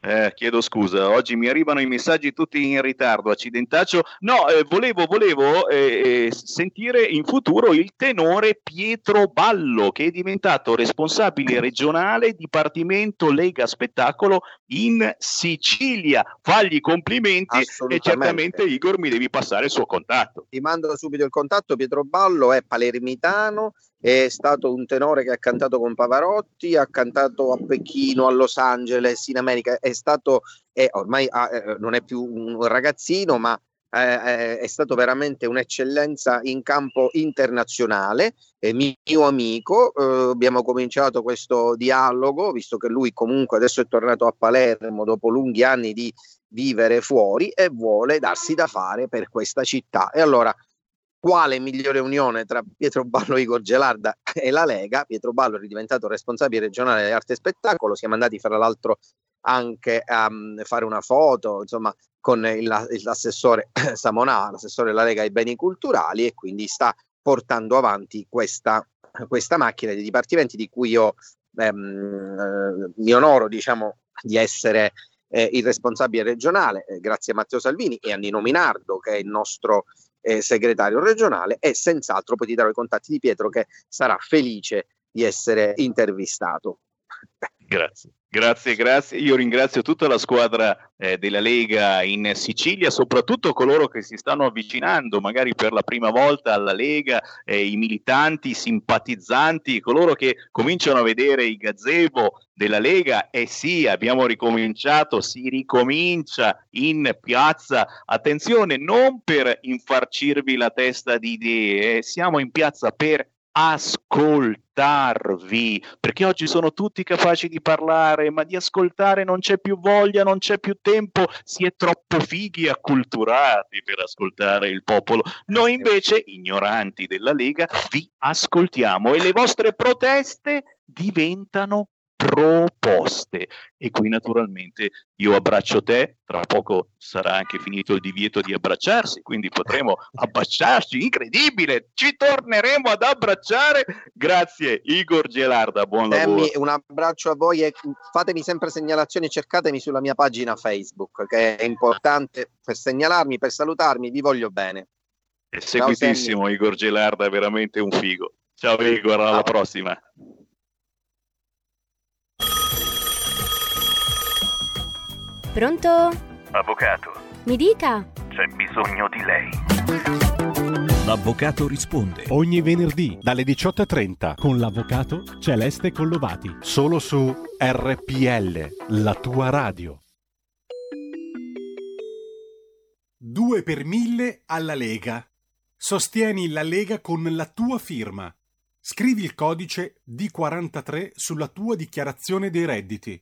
Eh, chiedo scusa, oggi mi arrivano i messaggi tutti in ritardo, accidentaccio. No, eh, volevo, volevo eh, eh, sentire in futuro il tenore Pietro Ballo, che è diventato responsabile regionale Dipartimento Lega Spettacolo in Sicilia. Fagli complimenti e certamente Igor mi devi passare il suo contatto. Ti mando subito il contatto, Pietro Ballo è palermitano, è stato un tenore che ha cantato con Pavarotti, ha cantato a Pechino, a Los Angeles, in America, è stato, è, ormai ha, eh, non è più un ragazzino, ma eh, è stato veramente un'eccellenza in campo internazionale, è mio amico, eh, abbiamo cominciato questo dialogo, visto che lui comunque adesso è tornato a Palermo dopo lunghi anni di vivere fuori e vuole darsi da fare per questa città. E allora quale migliore unione tra Pietro Ballo, Igor Gelarda e la Lega. Pietro Ballo è ridiventato responsabile regionale di arte e spettacolo, siamo andati fra l'altro anche a um, fare una foto, insomma, con l'assessore Samonà, l'assessore della Lega ai beni culturali e quindi sta portando avanti questa, questa macchina di dipartimenti di cui io ehm, eh, mi onoro, diciamo, di essere eh, il responsabile regionale, eh, grazie a Matteo Salvini e a Nino Minardo, che è il nostro eh, segretario regionale e senz'altro poi ti darò i contatti di Pietro che sarà felice di essere intervistato. Grazie. Grazie, grazie. Io ringrazio tutta la squadra eh, della Lega in Sicilia, soprattutto coloro che si stanno avvicinando magari per la prima volta alla Lega, eh, i militanti, i simpatizzanti, coloro che cominciano a vedere i gazebo della Lega. E eh sì, abbiamo ricominciato, si ricomincia in piazza. Attenzione, non per infarcirvi la testa di idee, eh, siamo in piazza per ascoltarvi, perché oggi sono tutti capaci di parlare, ma di ascoltare non c'è più voglia, non c'è più tempo, si è troppo fighi e acculturati per ascoltare il popolo. Noi invece, ignoranti della Lega, vi ascoltiamo e le vostre proteste diventano proposte. E qui naturalmente io abbraccio te, tra poco sarà anche finito il divieto di abbracciarsi, quindi potremo abbracciarci, incredibile, ci torneremo ad abbracciare. Grazie Igor Gelarda, buon lavoro. un abbraccio a voi e fatemi sempre segnalazioni, cercatemi sulla mia pagina Facebook che è importante per segnalarmi, per salutarmi, vi voglio bene. È seguitissimo Ciao, Igor Gelarda, è veramente un figo. Ciao Igor, alla Ciao. prossima. Pronto? Avvocato. Mi dica. C'è bisogno di lei. L'avvocato risponde. Ogni venerdì dalle 18.30 con l'avvocato Celeste Collovati. Solo su RPL, la tua radio. 2 per 1000 alla Lega. Sostieni la Lega con la tua firma. Scrivi il codice D43 sulla tua dichiarazione dei redditi.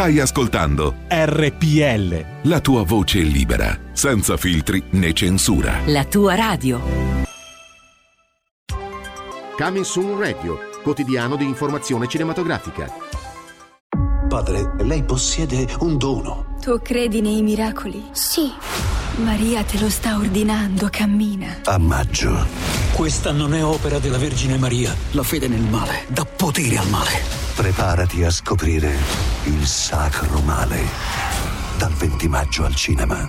Stai ascoltando RPL. la tua voce libera, senza filtri né censura. La tua radio. Coming Soon Radio, quotidiano di informazione cinematografica. Padre, lei possiede un dono. Tu credi nei miracoli? Sì. Maria te lo sta ordinando, cammina. A maggio. Questa non è opera della Vergine Maria. La fede nel male dà potere al male. Preparati a scoprire il sacro male. Dal 20 maggio al cinema.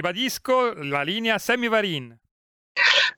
Ribadisco la linea Semivarin.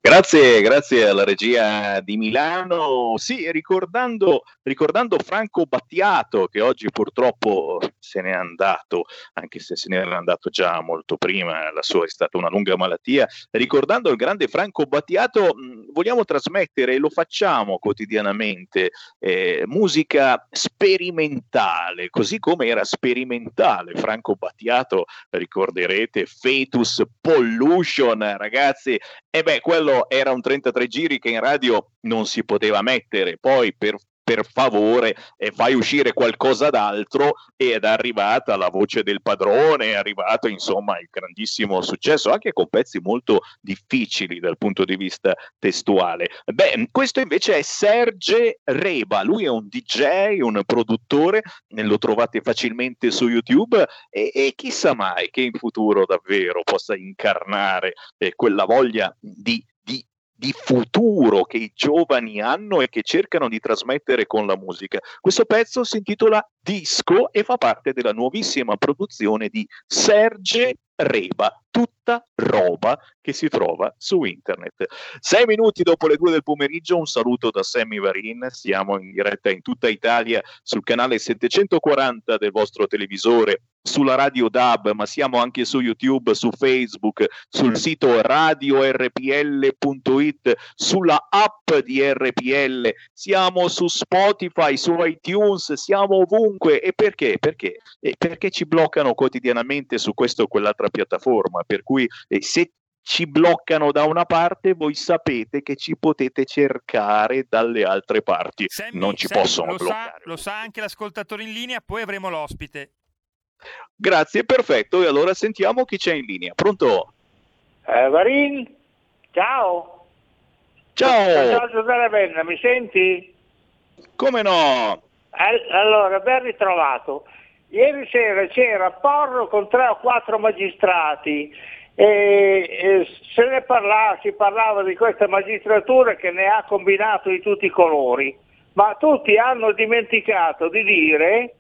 Grazie, grazie alla regia di Milano. Sì, ricordando, ricordando, Franco Battiato, che oggi purtroppo se n'è andato, anche se se n'era andato già molto prima, la sua è stata una lunga malattia. Ricordando il grande Franco Battiato, vogliamo trasmettere, e lo facciamo quotidianamente, eh, musica sperimentale, così come era sperimentale Franco Battiato, ricorderete, Fetus Pollution, ragazzi, e beh, quello era un 33 giri che in radio non si poteva mettere, poi per per favore eh, fai uscire qualcosa d'altro ed è arrivata la voce del padrone, è arrivato insomma il grandissimo successo anche con pezzi molto difficili dal punto di vista testuale. Beh, questo invece è Serge Reba, lui è un DJ, un produttore, lo trovate facilmente su YouTube e, e chissà mai che in futuro davvero possa incarnare eh, quella voglia di di futuro che i giovani hanno e che cercano di trasmettere con la musica. Questo pezzo si intitola Disco e fa parte della nuovissima produzione di Serge Reba, tutta roba che si trova su internet. Sei minuti dopo le due del pomeriggio, un saluto da Sammy Varin, siamo in diretta in tutta Italia sul canale 740 del vostro televisore, sulla radio DAB, ma siamo anche su YouTube, su Facebook, sul sito radiorpl.it, sulla app di RPL, siamo su Spotify, su iTunes, siamo ovunque. E perché? Perché? Eh, perché ci bloccano quotidianamente su questa o quell'altra piattaforma, per cui eh, se ci bloccano da una parte, voi sapete che ci potete cercare dalle altre parti. Sammy, non ci Sammy, possono lo bloccare. Sa, lo sa anche l'ascoltatore in linea, poi avremo l'ospite. Grazie, perfetto. E allora sentiamo chi c'è in linea. Pronto? Eh, Varin, ciao. Ciao. Ciao Giuseppe Benna, mi senti? Come no? Eh, allora, ben ritrovato. Ieri sera c'era Porro con tre o quattro magistrati e, e se ne parlava, si parlava di questa magistratura che ne ha combinato di tutti i colori, ma tutti hanno dimenticato di dire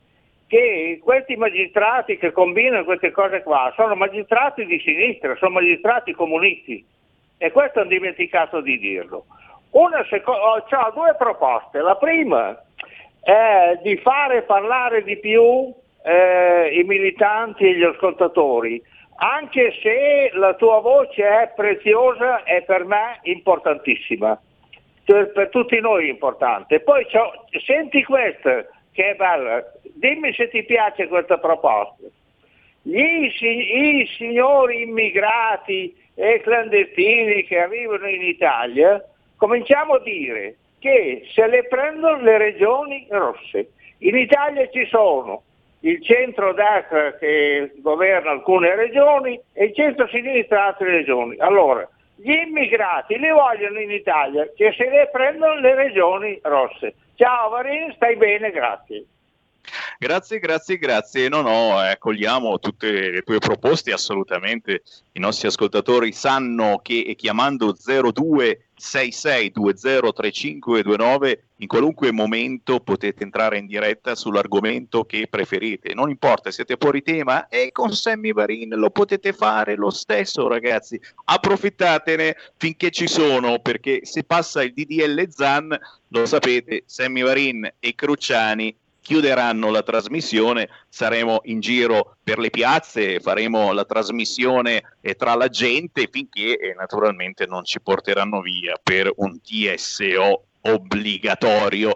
che questi magistrati che combinano queste cose qua sono magistrati di sinistra, sono magistrati comunisti e questo hanno dimenticato di dirlo. Seco- ho due proposte, la prima è di fare parlare di più eh, i militanti e gli ascoltatori, anche se la tua voce è preziosa e per me importantissima, per, per tutti noi è importante. Poi senti questa che è bella, dimmi se ti piace questa proposta. Gli, I signori immigrati e clandestini che arrivano in Italia, cominciamo a dire che se le prendono le regioni rosse. In Italia ci sono il centro-destra che governa alcune regioni e il centro-sinistra altre regioni. Allora, gli immigrati li vogliono in Italia, che se ne prendono le regioni rosse. Ciao Varin, stai bene, grazie. Grazie, grazie, grazie. No, no, eh, cogliamo tutte le tue proposte, assolutamente. I nostri ascoltatori sanno che chiamando 0266203529 in qualunque momento potete entrare in diretta sull'argomento che preferite. Non importa, siete fuori tema e con Sammy Varin lo potete fare lo stesso, ragazzi. Approfittatene finché ci sono, perché se passa il DDL Zan, lo sapete, Sammy Varin e Cruciani chiuderanno la trasmissione, saremo in giro per le piazze, faremo la trasmissione eh, tra la gente finché eh, naturalmente non ci porteranno via per un TSO obbligatorio.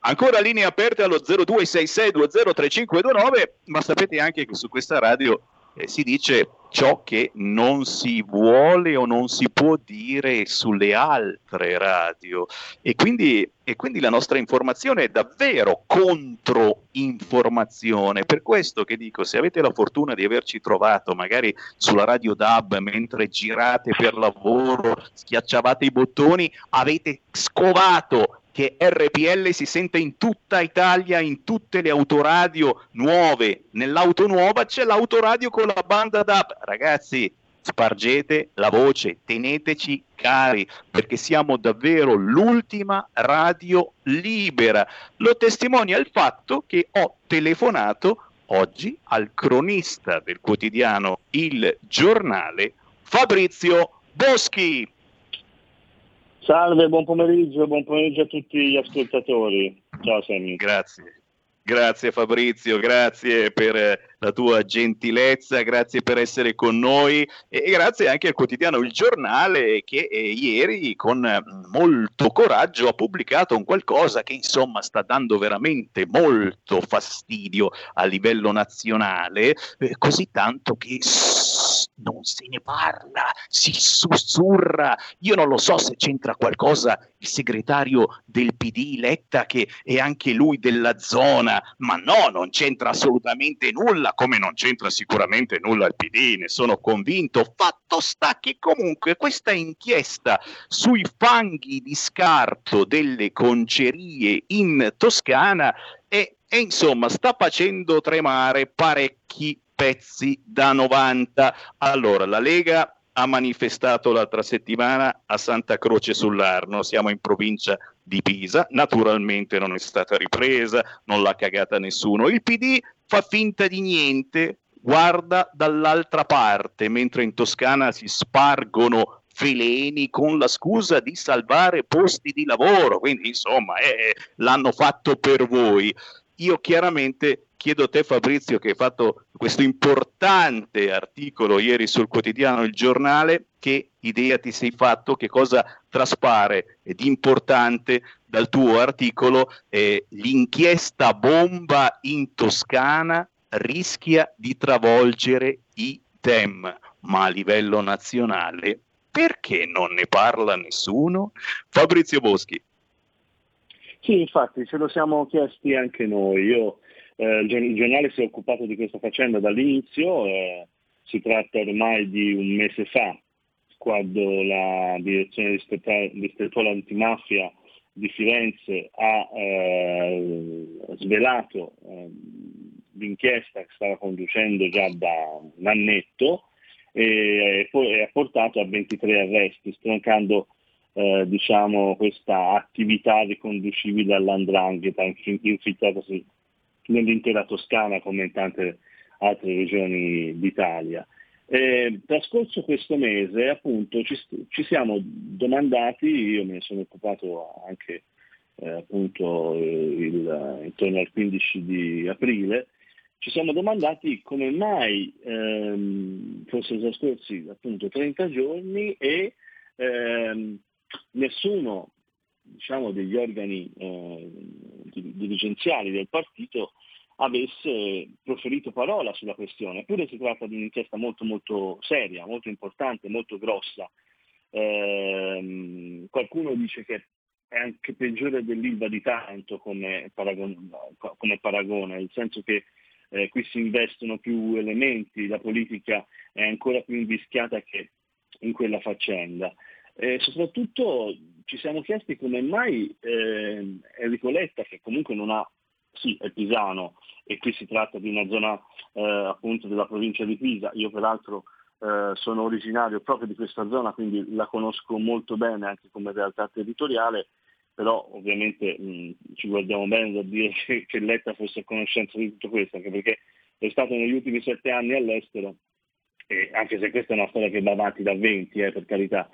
Ancora linee aperte allo 0266203529, ma sapete anche che su questa radio eh, si dice ciò che non si vuole o non si può dire sulle altre radio. E quindi, e quindi la nostra informazione è davvero controinformazione. Per questo che dico se avete la fortuna di averci trovato magari sulla radio DAB mentre girate per lavoro schiacciavate i bottoni avete scovato che RPL si sente in tutta Italia, in tutte le autoradio nuove. Nell'auto nuova c'è l'autoradio con la banda DAB. Ragazzi, spargete la voce, teneteci cari, perché siamo davvero l'ultima radio libera. Lo testimonia il fatto che ho telefonato oggi al cronista del quotidiano Il Giornale, Fabrizio Boschi. Salve, buon pomeriggio, buon pomeriggio a tutti gli ascoltatori. Ciao Sammy. Grazie. Grazie Fabrizio, grazie per eh, la tua gentilezza, grazie per essere con noi e grazie anche al quotidiano Il Giornale che eh, ieri con eh, molto coraggio ha pubblicato un qualcosa che insomma sta dando veramente molto fastidio a livello nazionale, eh, così tanto che non se ne parla, si sussurra. Io non lo so se c'entra qualcosa il segretario del PD Letta che è anche lui della zona, ma no, non c'entra assolutamente nulla, come non c'entra sicuramente nulla il PD, ne sono convinto. Fatto sta che comunque questa inchiesta sui fanghi di scarto delle concerie in Toscana è, è insomma sta facendo tremare parecchi pezzi da 90. Allora, la Lega ha manifestato l'altra settimana a Santa Croce sull'Arno, siamo in provincia di Pisa, naturalmente non è stata ripresa, non l'ha cagata nessuno. Il PD fa finta di niente, guarda dall'altra parte, mentre in Toscana si spargono veleni con la scusa di salvare posti di lavoro, quindi insomma eh, l'hanno fatto per voi. Io chiaramente chiedo a te Fabrizio che hai fatto questo importante articolo ieri sul quotidiano Il Giornale, che idea ti sei fatto, che cosa traspare di importante dal tuo articolo, eh, l'inchiesta bomba in Toscana rischia di travolgere i TEM, ma a livello nazionale perché non ne parla nessuno? Fabrizio Boschi. Sì, infatti ce lo siamo chiesti anche noi. Io eh, il giornale si è occupato di questa faccenda dall'inizio, eh, si tratta ormai di un mese fa, quando la direzione distrettuale antimafia di Firenze ha eh, svelato eh, l'inchiesta che stava conducendo già da un annetto e poi ha portato a 23 arresti, stroncando eh, diciamo, questa attività riconducibile all'andrangheta infiltratasi nell'intera Toscana come in tante altre regioni d'Italia. Eh, trascorso questo mese appunto ci, ci, siamo domandati, io me ne sono occupato anche eh, appunto il, intorno al 15 di aprile, ci siamo domandati come mai ehm, fossero trascorsi appunto 30 giorni e ehm, nessuno diciamo, degli organi eh, dirigenziali del partito avesse proferito parola sulla questione. Eppure si tratta di un'inchiesta molto molto seria, molto importante, molto grossa. Eh, qualcuno dice che è anche peggiore dell'Ilva di Taranto come paragone, come paragone nel senso che eh, qui si investono più elementi, la politica è ancora più invischiata che in quella faccenda. E soprattutto ci siamo chiesti come mai eh, Enrico Letta, che comunque non ha, sì, è pisano, e qui si tratta di una zona eh, appunto della provincia di Pisa, io peraltro eh, sono originario proprio di questa zona, quindi la conosco molto bene anche come realtà territoriale, però ovviamente mh, ci guardiamo bene da dire che, che Letta fosse a conoscenza di tutto questo, anche perché è stato negli ultimi sette anni all'estero, e anche se questa è una storia che va avanti da 20, eh, per carità,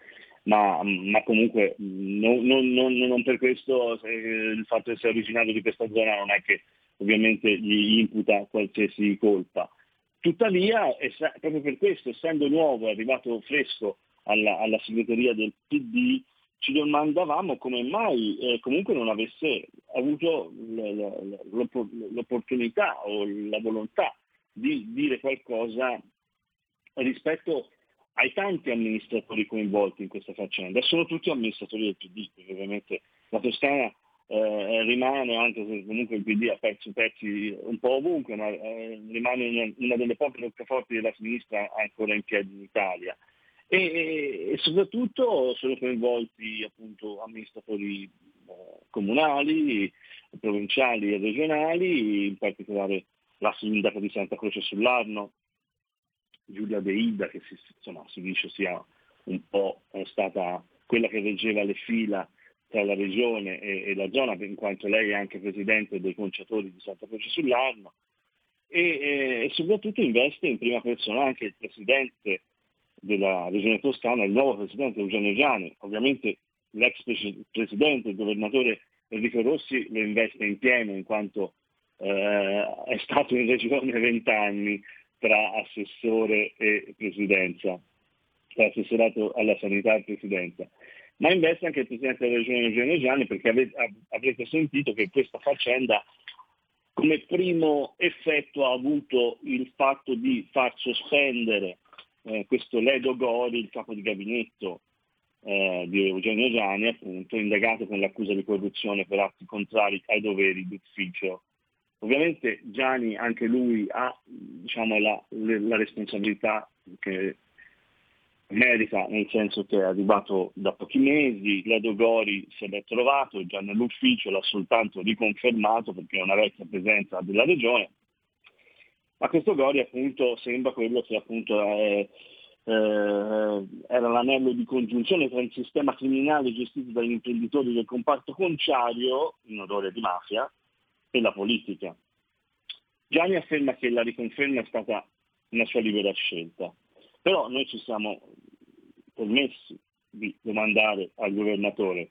ma, ma comunque non, non, non, non, per questo il fatto di essere originario di questa zona non è che ovviamente gli imputa qualsiasi colpa. Tuttavia, proprio per questo, essendo nuovo, arrivato fresco alla, alla segreteria del PD, ci domandavamo come mai eh, comunque non avesse avuto l'opportunità o la volontà di dire qualcosa rispetto ai tanti amministratori coinvolti in questa faccenda. Sono tutti amministratori del PD, perché ovviamente la Toscana eh, rimane, anche se comunque il PD ha perso pezzi un po' ovunque, ma eh, rimane una, una, delle poche roccaforti della sinistra ancora in piedi in Italia. E, e, e soprattutto sono coinvolti appunto amministratori eh, comunali, provinciali e regionali, in particolare la sindaca di Santa Croce sull'Arno, Giulia De Ida, che si, insomma, si dice sia un po' stata quella che reggeva le fila tra la regione e, e, la zona, in quanto lei è anche presidente dei conciatori di Santa Croce sull'Arno, e, e, soprattutto investe in prima persona anche il presidente della regione toscana, il nuovo presidente Eugenio Giani, ovviamente l'ex presidente, il governatore Enrico Rossi lo investe in pieno in quanto eh, è stato in regione vent'anni tra assessore e presidenza, tra assessorato alla sanità e presidenza. Ma investe anche il presidente della regione Eugenio Gianni perché avete, avrete sentito che questa faccenda come primo effetto ha avuto il fatto di far sospendere eh, questo Ledo Gori, il capo di gabinetto eh, di Eugenio Gianni, appunto, indagato con l'accusa di corruzione per atti contrari ai doveri d'ufficio. Ovviamente Gianni anche lui ha diciamo, la, la, responsabilità che merita, nel senso che è arrivato da pochi mesi, Ledo Gori si è trovato già nell'ufficio, l'ha soltanto riconfermato perché è una vecchia presenza della regione, ma questo Gori appunto sembra quello che appunto è, eh, era l'anello di congiunzione tra il sistema criminale gestito dagli imprenditori del comparto conciario, in odore di mafia, e la politica. Gianni afferma che la riconferma è stata una sua libera scelta, però noi ci siamo permessi di domandare al governatore,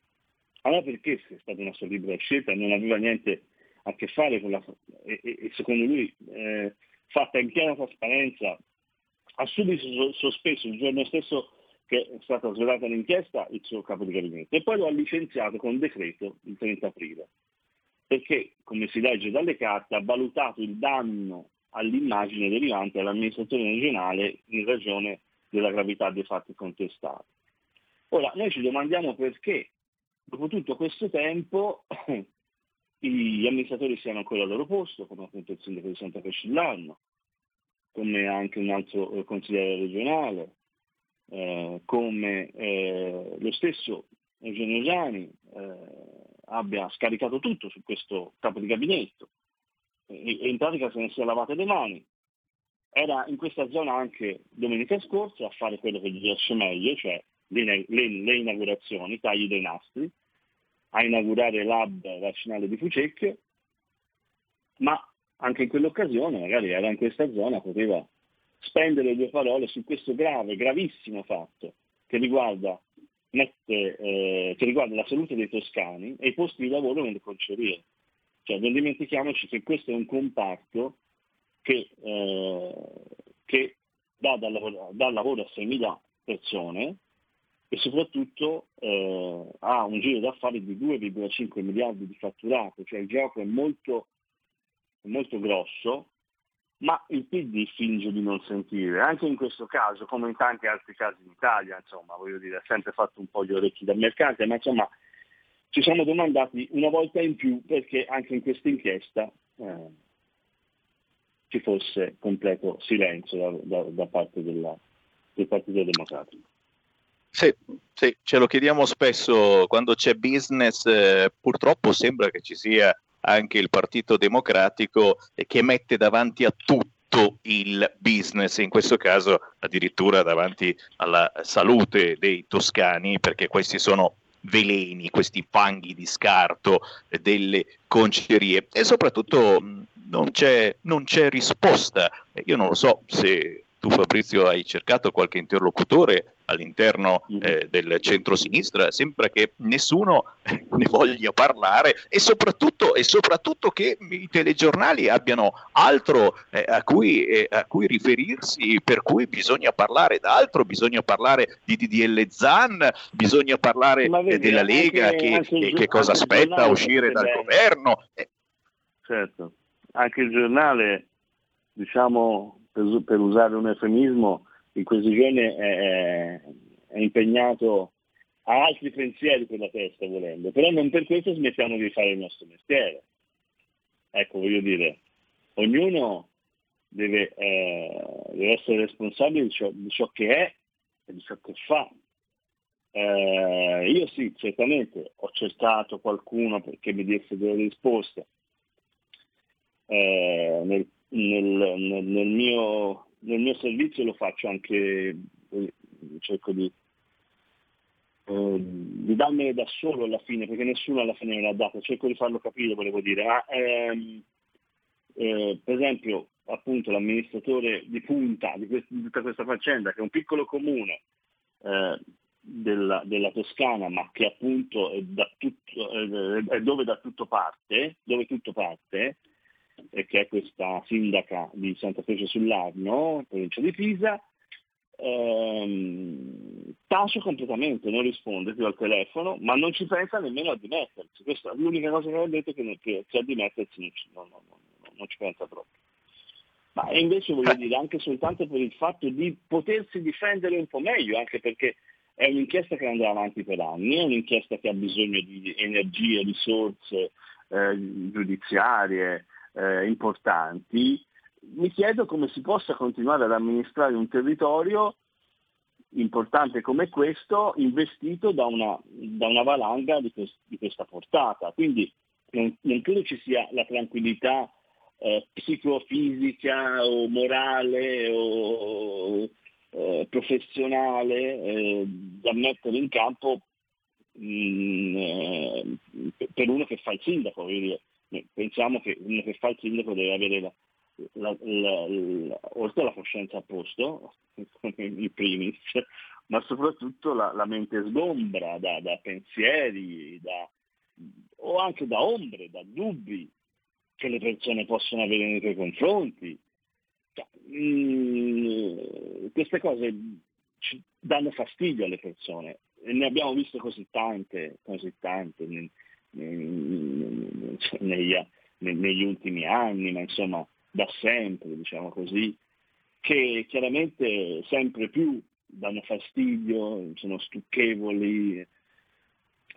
allora perché se è stata una sua libera scelta non aveva niente a che fare con la... e, e secondo lui eh, fatta in piena trasparenza, ha subito sospeso il giorno stesso che è stata svelata l'inchiesta il suo capo di gabinetto e poi lo ha licenziato con decreto il 30 aprile, perché, come si legge dalle carte, ha valutato il danno all'immagine derivante all'amministrazione regionale in ragione della gravità dei fatti contestati. Ora, noi ci domandiamo perché, dopo tutto questo tempo, gli amministratori siano ancora al loro posto, come appunto il sindaco di Santa Cascillano, come anche un altro eh, consigliere regionale, eh, come eh, lo stesso Eugenio Giani eh, abbia scaricato tutto su questo capo di gabinetto e, e in pratica se ne sia lavate le mani. Era in questa zona anche domenica scorsa a fare quello che gli riesce meglio, cioè le, le, le inaugurazioni, tagli dei nastri, a inaugurare l'hub vaccinale di Fucecchio, ma anche in quell'occasione, magari era in questa zona, poteva spendere due parole su questo grave, gravissimo fatto che riguarda, mette, eh, che riguarda la salute dei toscani e i posti di lavoro nelle concerie. Cioè, non dimentichiamoci che questo è un comparto che, eh, che dà, lavoro, dà lavoro a 6.000 persone, e soprattutto eh, ha un giro d'affari di 2,5 miliardi di fatturato, cioè il gioco è molto, molto grosso, ma il PD finge di non sentire. Anche in questo caso, come in tanti altri casi in Italia, insomma, voglio dire, ha sempre fatto un po' gli orecchi da mercante, ma insomma ci siamo domandati una volta in più perché anche in questa inchiesta eh, ci fosse completo silenzio da, da, da parte della, del Partito Democratico. Sì, sì, ce lo chiediamo spesso quando c'è business, eh, purtroppo sembra che ci sia anche il Partito Democratico che mette davanti a tutto il business, in questo caso addirittura davanti alla salute dei toscani, perché questi sono veleni, questi fanghi di scarto delle concerie e soprattutto non c'è, non c'è risposta. Io non lo so se tu Fabrizio hai cercato qualche interlocutore all'interno mm-hmm. eh, del centro-sinistra, sembra che nessuno ne voglia parlare e soprattutto, e soprattutto che i telegiornali abbiano altro eh, a, cui, eh, a, cui, riferirsi, per cui bisogna parlare d'altro, bisogna parlare di DDL Zan, bisogna parlare vedi, della Lega anche, che, anche che, che cosa aspetta a uscire dal bene. governo. Eh. Certo, anche il giornale, diciamo, per, per usare un eufemismo, in questi giorni è, è, impegnato a altri pensieri per la testa volendo, però non per questo smettiamo di fare il nostro mestiere. Ecco, voglio dire, ognuno deve, eh, deve essere responsabile di ciò, di ciò, che è e di ciò che fa. Eh, io sì, certamente ho cercato qualcuno che mi desse delle risposte eh, nel nel, nel, mio, nel mio servizio lo faccio anche, eh, cerco di, eh, di darmene da solo alla fine, perché nessuno alla fine me l'ha dato, cerco di farlo capire, volevo dire. Ma, ehm, eh, per esempio, appunto, l'amministratore di punta di, quest- di, tutta questa faccenda, che è un piccolo comune eh, della, della, Toscana, ma che appunto è, tutto, è, dove da tutto parte, dove tutto parte, che è questa sindaca di Santa Croce sull'Arno, provincia di Pisa, ehm, tace completamente, non risponde più al telefono, ma non ci pensa nemmeno a dimettersi. Questa è l'unica cosa che ha detto che, che, che a dimettersi non, non, non ci pensa proprio. Ma invece voglio dire anche soltanto per il fatto di potersi difendere un po' meglio, anche perché è un'inchiesta che andrà avanti per anni, è un'inchiesta che ha bisogno di energie, risorse eh, giudiziarie eh, importanti. Mi chiedo come si possa continuare ad amministrare un territorio importante come questo investito da una, da una valanga di, quest, di, questa portata. Quindi non, non, credo ci sia la tranquillità eh, psicofisica o morale o eh, professionale eh, da mettere in campo mh, mm, eh, per uno che fa il sindaco. Pensiamo che uno che fa il sindaco deve avere la, la, la, oltre alla coscienza a posto, in primis, ma soprattutto la, mente sgombra da, da pensieri da, o anche da ombre, da dubbi che le persone possono avere nei tuoi confronti. Cioè, mh, queste cose ci danno fastidio alle persone e ne abbiamo viste così tante, così tante nei, nei, negli, negli ultimi anni, ma insomma da sempre, diciamo così, che chiaramente sempre più danno fastidio, sono stucchevoli,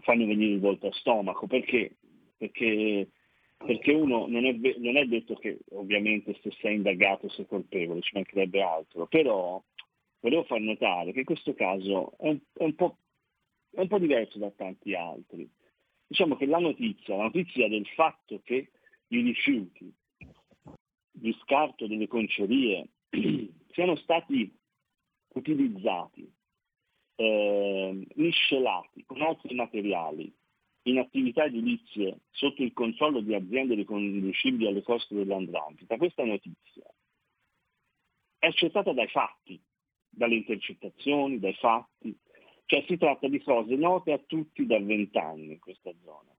fanno venire il volto a stomaco. Perché? Perché perché uno non è, non è, detto che ovviamente se sei indagato sei colpevole, ci mancherebbe altro, però volevo far notare che questo caso è un, è un, po', è un po', diverso da tanti altri. Diciamo che la notizia, la notizia del fatto che i rifiuti di scarto delle concerie siano stati utilizzati, eh, miscelati con altri materiali in attività edilizie sotto il controllo di aziende riconducibili alle coste dell'Andrangheta, questa notizia è accettata dai fatti, dalle intercettazioni, dai fatti, cioè si tratta di cose note a tutti da vent'anni in questa zona.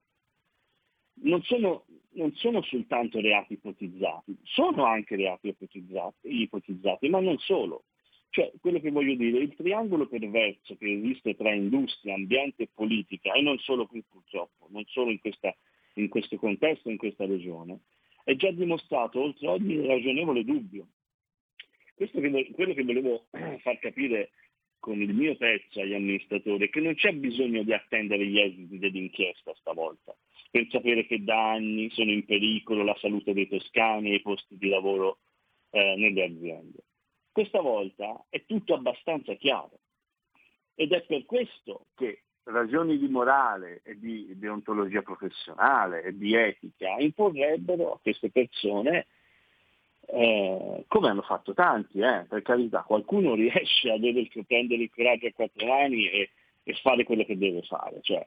Non sono, non sono, soltanto reati ipotizzati, sono anche reati ipotizzati, ipotizzati, ma non solo. Cioè, quello che voglio dire, il triangolo perverso che esiste tra industria, ambiente e politica, e non solo qui purtroppo, non solo in, questa, in questo contesto, in questa regione, è già dimostrato oltre ogni ragionevole dubbio. Questo che, quello che volevo far capire con il mio pezzo agli amministratori che non c'è bisogno di attendere gli esiti dell'inchiesta stavolta per sapere che da anni sono in pericolo la salute dei toscani e i posti di lavoro eh, nelle aziende. Questa volta è tutto abbastanza chiaro ed è per questo che ragioni di morale e di deontologia professionale e di etica imporrebbero a queste persone, eh, come hanno fatto tanti, eh, per carità, qualcuno riesce a prendere il coraggio a quattro mani e, e fare quello che deve fare, cioè,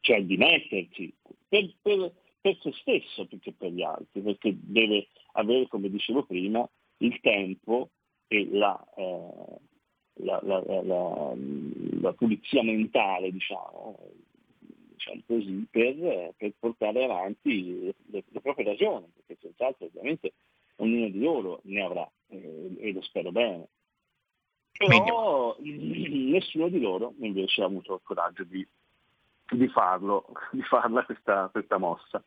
cioè dimettersi per, per, per se stesso più che per gli altri, perché deve avere, come dicevo prima, il tempo e la, eh, la, la, la, pulizia mentale, diciamo, diciamo così, per, per, portare avanti le, le, proprie ragioni, perché senz'altro ovviamente ognuno di loro ne avrà eh, e lo spero bene. Però nessuno di loro invece ha avuto il coraggio di, di farlo, di farla questa, questa mossa.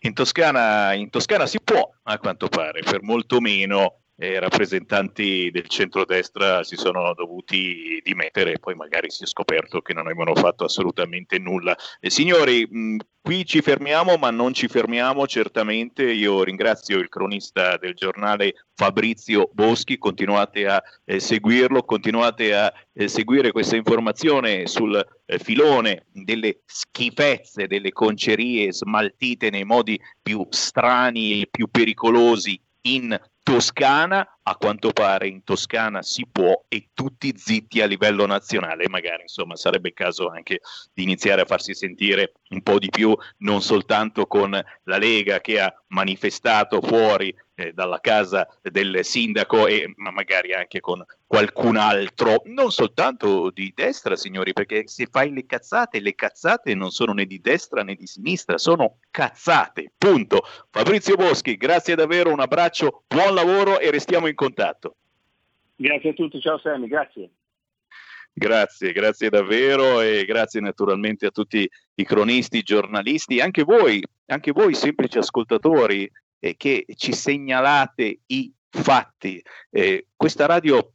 In Toscana, in Toscana, si può, a quanto pare, per molto meno eh, rappresentanti del centrodestra si sono dovuti dimettere e poi magari si è scoperto che non avevano fatto assolutamente nulla. Eh, signori, mh, qui ci fermiamo, ma non ci fermiamo certamente. Io ringrazio il cronista del giornale Fabrizio Boschi, continuate a eh, seguirlo, continuate a eh, seguire questa informazione sul eh, filone delle schifezze, delle concerie smaltite nei modi più strani e più pericolosi in Toscana, a quanto pare in Toscana si può e tutti zitti a livello nazionale, magari insomma sarebbe il caso anche di iniziare a farsi sentire un po' di più, non soltanto con la Lega che ha manifestato fuori eh, dalla casa del sindaco e ma magari anche con qualcun altro, non soltanto di destra, signori, perché se fai le cazzate, le cazzate non sono né di destra né di sinistra, sono cazzate, punto. Fabrizio Boschi, grazie davvero, un abbraccio, buon lavoro e restiamo in contatto. Grazie a tutti, ciao Sammy, grazie. Grazie, grazie davvero e grazie naturalmente a tutti i cronisti, giornalisti, anche voi, anche voi semplici ascoltatori eh, che ci segnalate i fatti. Eh, questa radio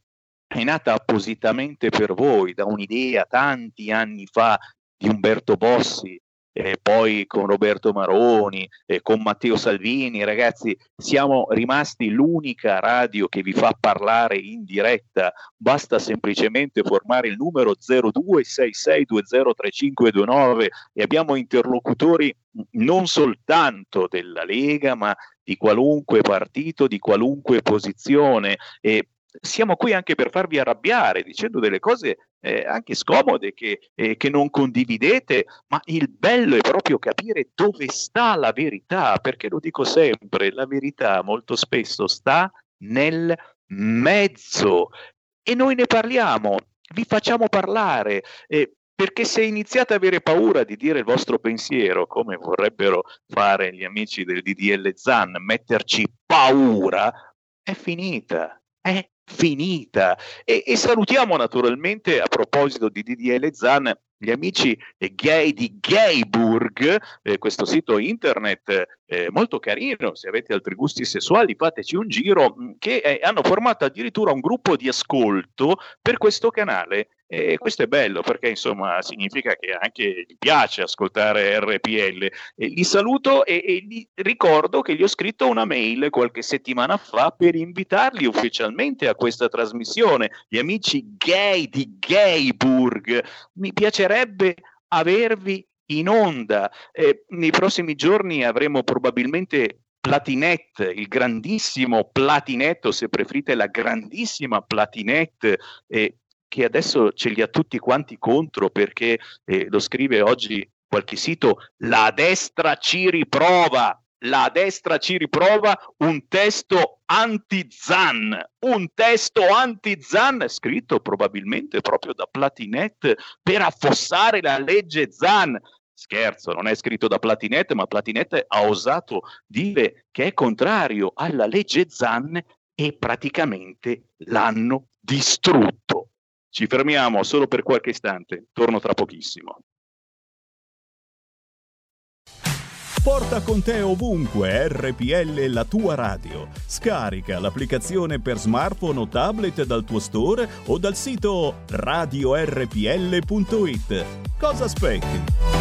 è nata appositamente per voi da un'idea tanti anni fa di Umberto Bossi, eh, poi con Roberto Maroni, eh, con Matteo Salvini, ragazzi, siamo rimasti l'unica radio che vi fa parlare in diretta, basta semplicemente formare il numero 0266203529 e abbiamo interlocutori non soltanto della Lega, ma di qualunque partito, di qualunque posizione. E siamo qui anche per farvi arrabbiare dicendo delle cose eh, anche scomode che, eh, che, non condividete, ma il bello è proprio capire dove sta la verità, perché lo dico sempre, la verità molto spesso sta nel mezzo e noi ne parliamo, vi facciamo parlare. Eh, perché se iniziate ad avere paura di dire il vostro pensiero, come vorrebbero fare gli amici del DDL Zan, metterci paura, è finita, è finita. E, e, salutiamo naturalmente, a proposito di DDL Zan, gli amici gay di Gayburg, eh, questo sito internet eh, molto carino, se avete altri gusti sessuali fateci un giro, mm, che eh, hanno formato addirittura un gruppo di ascolto per questo canale e questo è bello perché insomma significa che anche gli piace ascoltare RPL. E li saluto e, e gli ricordo che gli ho scritto una mail qualche settimana fa per invitarli ufficialmente a questa trasmissione. Gli amici gay di Gayburg, mi piacerebbe avervi in onda. Eh, nei prossimi giorni avremo probabilmente Platinette, il grandissimo Platinetto, se preferite la grandissima Platinette, eh, che adesso ce li ha tutti quanti contro perché eh, lo scrive oggi qualche sito, la destra ci riprova, la destra ci riprova un testo anti-Zan, un testo anti-Zan scritto probabilmente proprio da Platinet per affossare la legge Zan. Scherzo, non è scritto da Platinet, ma Platinet ha osato dire che è contrario alla legge Zan e praticamente l'hanno distrutto. Ci fermiamo solo per qualche istante, torno tra pochissimo. Porta con te ovunque RPL la tua radio. Scarica l'applicazione per smartphone o tablet dal tuo store o dal sito radiorpl.it. Cosa aspetti?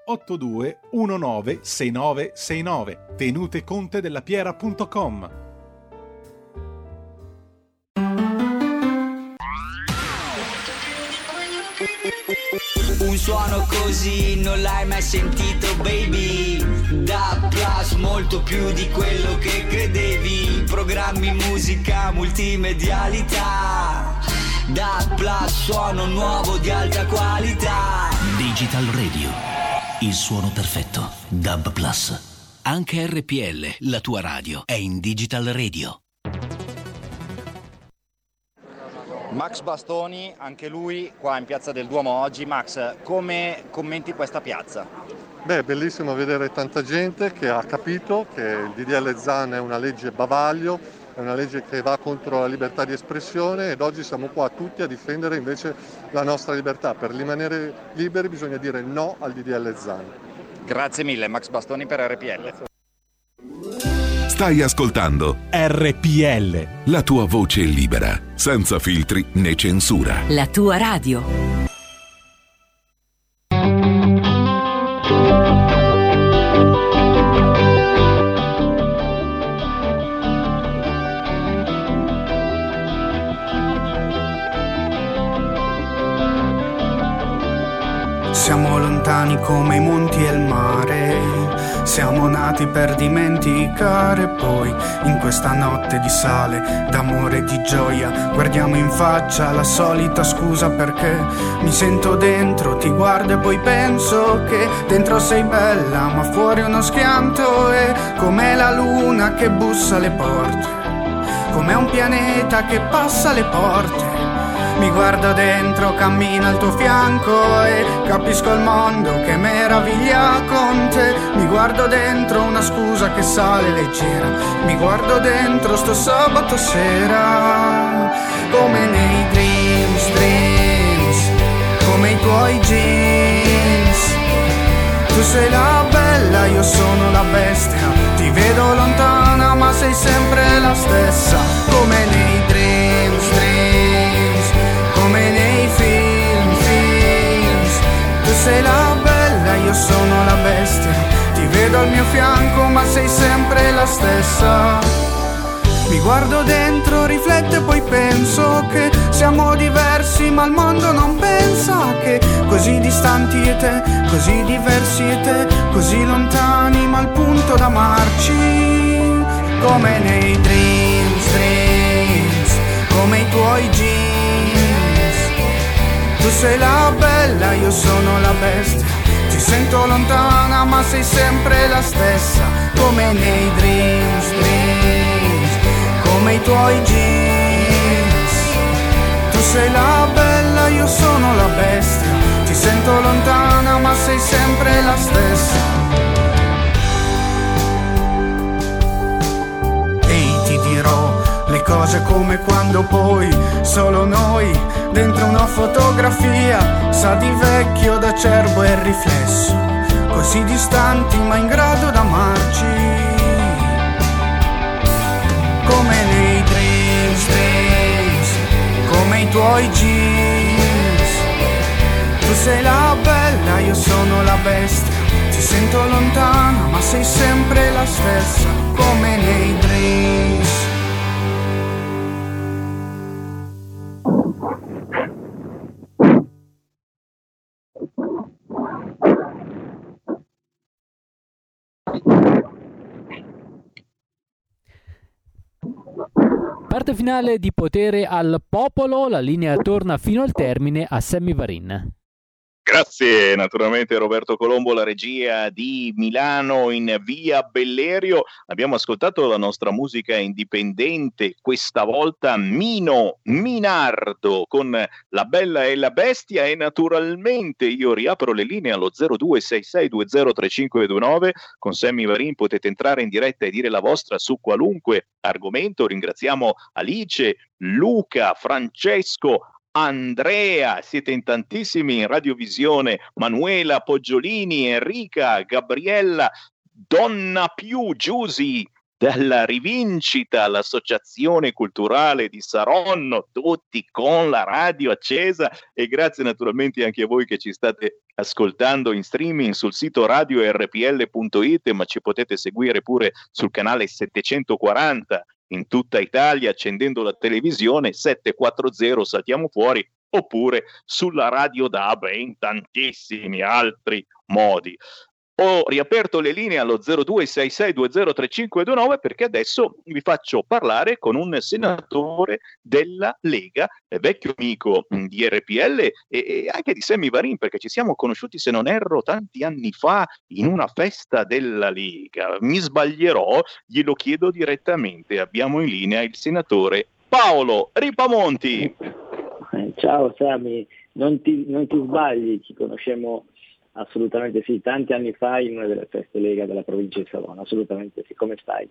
82 6969 tenutecontedellapiera.com Un suono così non l'hai mai sentito baby. Da Plus molto più di quello che credevi. Programmi, musica, multimedialità. Da Plus suono nuovo di alta qualità. Digital Radio Il suono perfetto DAB Plus Anche RPL, la tua radio, è in Digital Radio Max Bastoni, anche lui qua in Piazza del Duomo oggi. Max, come commenti questa piazza? Beh, è bellissimo vedere tanta gente che ha capito che il DDL ZAN è una legge bavaglio, è una legge che va contro la libertà di espressione ed oggi siamo qua tutti a difendere invece la nostra libertà. Per rimanere liberi bisogna dire no al DDL Zan. Grazie mille Max Bastoni per RPL. Stai ascoltando RPL. la tua voce libera, senza filtri né censura. La tua radio. Lontani come i monti e il mare. Siamo nati per dimenticare poi in questa notte di sale, d'amore e di gioia, guardiamo in faccia la solita scusa perché mi sento dentro, ti guardo e poi penso che dentro sei bella, ma fuori uno schianto è come la luna che bussa alle porte, come un pianeta che passa le porte. Mi guardo dentro, cammino al tuo fianco e capisco il mondo che meraviglia con te. Mi guardo dentro una scusa che sale leggera. Mi guardo dentro sto sabato sera, come nei dreams, dreams, come i tuoi jeans. Tu sei la bella, io sono la bestia. Ti vedo lontana, ma sei sempre la stessa, come nei dreams, sei la bella, io sono la bestia. Ti vedo al mio fianco, ma sei sempre la stessa. Mi guardo dentro, rifletto e poi penso che siamo diversi, ma il mondo non pensa che così distanti e te, così diversi e te, così lontani, ma al punto d'amarci. Come nei dreams, dreams, come i tuoi jeans. Tu sei la bella, io sono la bestia. Ti sento lontana, ma sei sempre la stessa. Come nei dreams, dreams, come i tuoi jeans. Tu sei la bella, io sono la bestia. Ti sento lontana, ma sei sempre la stessa. Cose come quando poi solo noi dentro una fotografia sa di vecchio d'acerbo e riflesso così distanti ma in grado d'amarci. Come nei dreams dreams come i tuoi jeans. Tu sei la bella io sono la bestia ti sento lontana ma sei sempre la stessa come nei dreams Parte finale di potere al popolo, la linea torna fino al termine a Sammy Varin. Grazie naturalmente Roberto Colombo, la regia di Milano in via Bellerio. Abbiamo ascoltato la nostra musica indipendente, questa volta Mino Minardo con La Bella e la Bestia e naturalmente io riapro le linee allo 0266203529 con Sammy Varin potete entrare in diretta e dire la vostra su qualunque argomento. Ringraziamo Alice, Luca, Francesco, Andrea, siete in tantissimi in radiovisione, Manuela Poggiolini, Enrica, Gabriella, Donna Più, Giusi, della Rivincita, l'Associazione Culturale di Saronno, tutti con la radio accesa. E grazie naturalmente anche a voi che ci state ascoltando in streaming sul sito radiorpl.it, ma ci potete seguire pure sul canale 740 in tutta Italia accendendo la televisione 740 saltiamo fuori oppure sulla radio DAB e in tantissimi altri modi. Ho riaperto le linee allo 0266203529 perché adesso vi faccio parlare con un senatore della Lega, vecchio amico di RPL e, anche di Sammy Varin perché ci siamo conosciuti se non erro tanti anni fa in una festa della Lega. Mi sbaglierò, glielo chiedo direttamente. Abbiamo in linea il senatore Paolo Ripamonti. Ciao Sammy, non ti, non ti sbagli, ci conosciamo assolutamente sì, tanti anni fa in una delle feste Lega della provincia di Savona, assolutamente sì, come stai?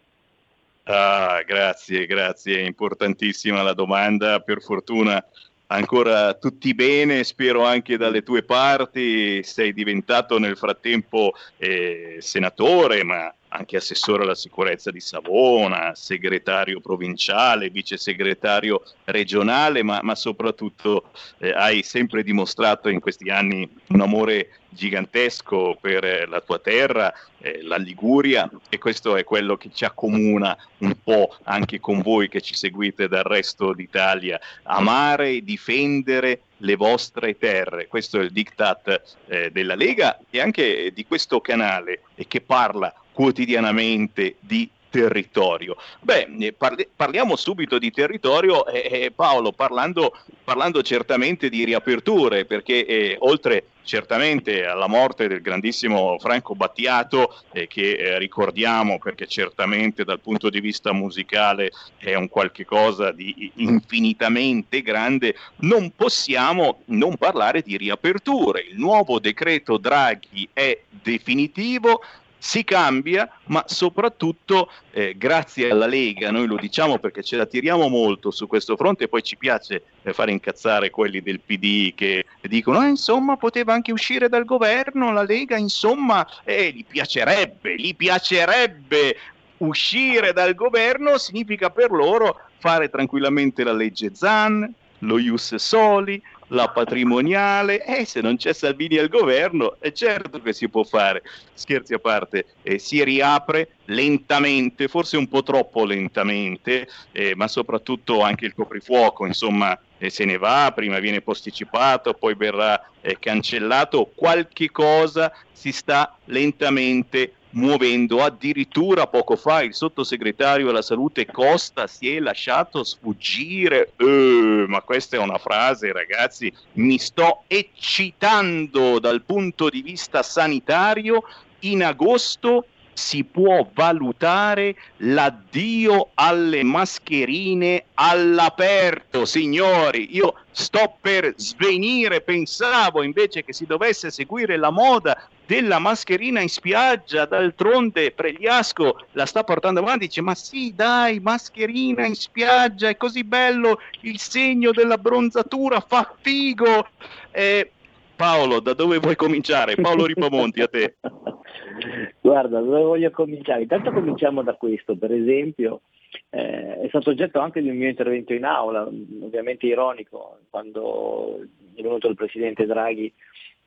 Ah, grazie, grazie, importantissima la domanda, per fortuna ancora tutti bene, spero anche dalle tue parti, sei diventato nel frattempo eh, senatore, ma anche assessore alla sicurezza di Savona, segretario provinciale, vice segretario regionale, ma, ma soprattutto eh, hai sempre dimostrato in questi anni un amore gigantesco per eh, la tua terra, eh, la Liguria, e questo è quello che ci accomuna un po' anche con voi che ci seguite dal resto d'Italia, amare e difendere le vostre terre. Questo è il diktat eh, della Lega e anche di questo canale che parla quotidianamente di territorio. Beh, eh, parli- parliamo subito di territorio, eh, eh, Paolo, parlando, parlando, certamente di riaperture, perché eh, oltre certamente alla morte del grandissimo Franco Battiato, eh, che eh, ricordiamo perché certamente dal punto di vista musicale è un qualche cosa di infinitamente grande, non possiamo non parlare di riaperture. Il nuovo decreto Draghi è definitivo, si cambia, ma soprattutto eh, grazie alla Lega, noi lo diciamo perché ce la tiriamo molto su questo fronte e poi ci piace eh, fare incazzare quelli del PD che dicono, eh, insomma, poteva anche uscire dal governo, la Lega, insomma, eh, gli piacerebbe, gli piacerebbe uscire dal governo, significa per loro fare tranquillamente la legge Zan, lo Ius Soli, la patrimoniale, e se non c'è Salvini al governo, è certo che si può fare. Scherzi a parte, eh, si riapre lentamente, forse un po' troppo lentamente, eh, ma soprattutto anche il coprifuoco, insomma, eh, se ne va, prima viene posticipato, poi verrà eh, cancellato, qualche cosa si sta lentamente muovendo. Addirittura poco fa il sottosegretario alla salute Costa si è lasciato sfuggire. Eh, ma questa è una frase, ragazzi, mi sto eccitando dal punto di vista sanitario. In agosto si può valutare l'addio alle mascherine all'aperto, signori. Io sto per svenire, pensavo invece che si dovesse seguire la moda della mascherina in spiaggia, d'altronde Pregliasco la sta portando avanti, dice ma sì dai, mascherina in spiaggia, è così bello, il segno della bronzatura fa figo. Eh, Paolo, da dove vuoi cominciare? Paolo Ripamonti, a te. Guarda, dove voglio cominciare? Intanto cominciamo da questo, per esempio, eh, è stato oggetto anche un mio intervento in aula, ovviamente ironico, quando è venuto il Presidente Draghi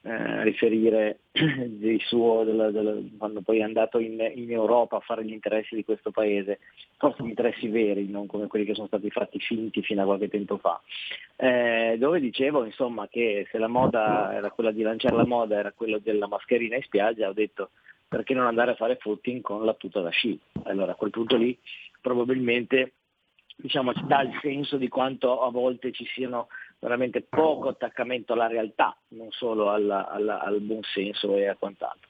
eh, riferire di suo, della, della, quando poi è andato in, in, Europa a fare gli interessi di questo paese, forse interessi veri, non come quelli che sono stati fatti finti fino a qualche tempo fa, eh, dove dicevo insomma che se la moda era quella di lanciare la moda, era quella della mascherina in spiaggia, ho detto perché non andare a fare footing con la tuta da sci? Allora a quel punto lì probabilmente diciamo, ci dà il senso di quanto a volte ci siano veramente poco attaccamento alla realtà, non solo alla, alla, al buon senso e a quant'altro.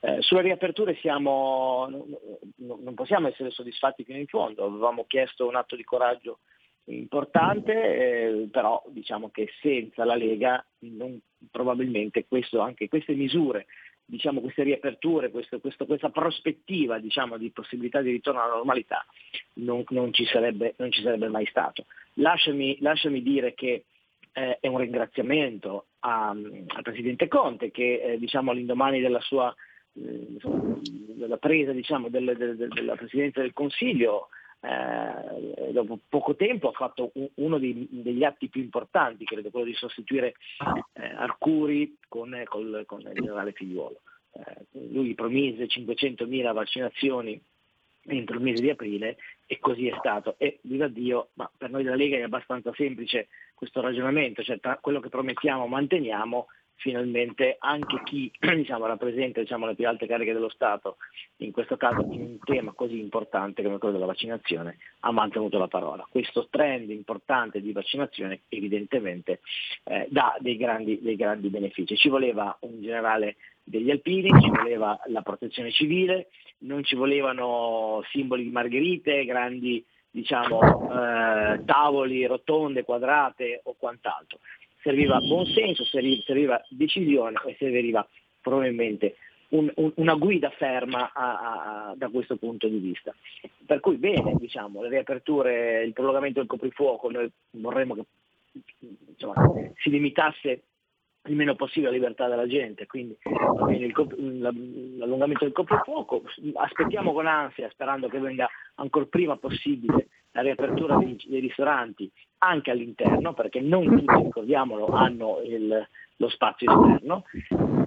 Eh, sulle riaperture siamo, non, non possiamo essere soddisfatti fino in fondo, avevamo chiesto un atto di coraggio importante, eh, però diciamo che senza la Lega non, probabilmente questo, anche queste misure, diciamo, queste riaperture, questo, questo, questa prospettiva diciamo, di possibilità di ritorno alla normalità non, non, ci, sarebbe, non ci, sarebbe, mai stato. Lasciami, lasciami dire che eh, è un ringraziamento a, al Presidente Conte che eh, diciamo, all'indomani della sua eh, della presa diciamo, del, del, della Presidenza del Consiglio eh, dopo poco tempo ha fatto un, uno dei, degli atti più importanti, credo, quello di sostituire eh, Arcuri con, col, con, il generale Figliuolo. Eh, lui promise 500.000 vaccinazioni entro il mese di aprile e così è stato. E viva Dio, ma per noi della Lega è abbastanza semplice questo ragionamento, cioè tra quello che promettiamo manteniamo, finalmente anche chi diciamo, rappresenta diciamo, le più alte cariche dello Stato, in questo caso in un tema così importante come quello della vaccinazione, ha mantenuto la parola. Questo trend importante di vaccinazione evidentemente eh, dà dei grandi, dei grandi benefici. Ci voleva un generale degli alpini, ci voleva la protezione civile, non ci volevano simboli di margherite, grandi diciamo, eh, tavoli, rotonde, quadrate o quant'altro. Serviva buon senso, serviva decisione e serviva probabilmente un, un, una guida ferma a, a, da questo punto di vista. Per cui bene, diciamo, le riaperture, il prolungamento del coprifuoco, noi vorremmo che insomma, si limitasse il meno possibile la libertà della gente, quindi il, l'allungamento del coprifuoco, aspettiamo con ansia, sperando che venga ancora prima possibile la riapertura dei, dei ristoranti anche all'interno, perché non tutti, ricordiamolo, hanno il, lo spazio esterno.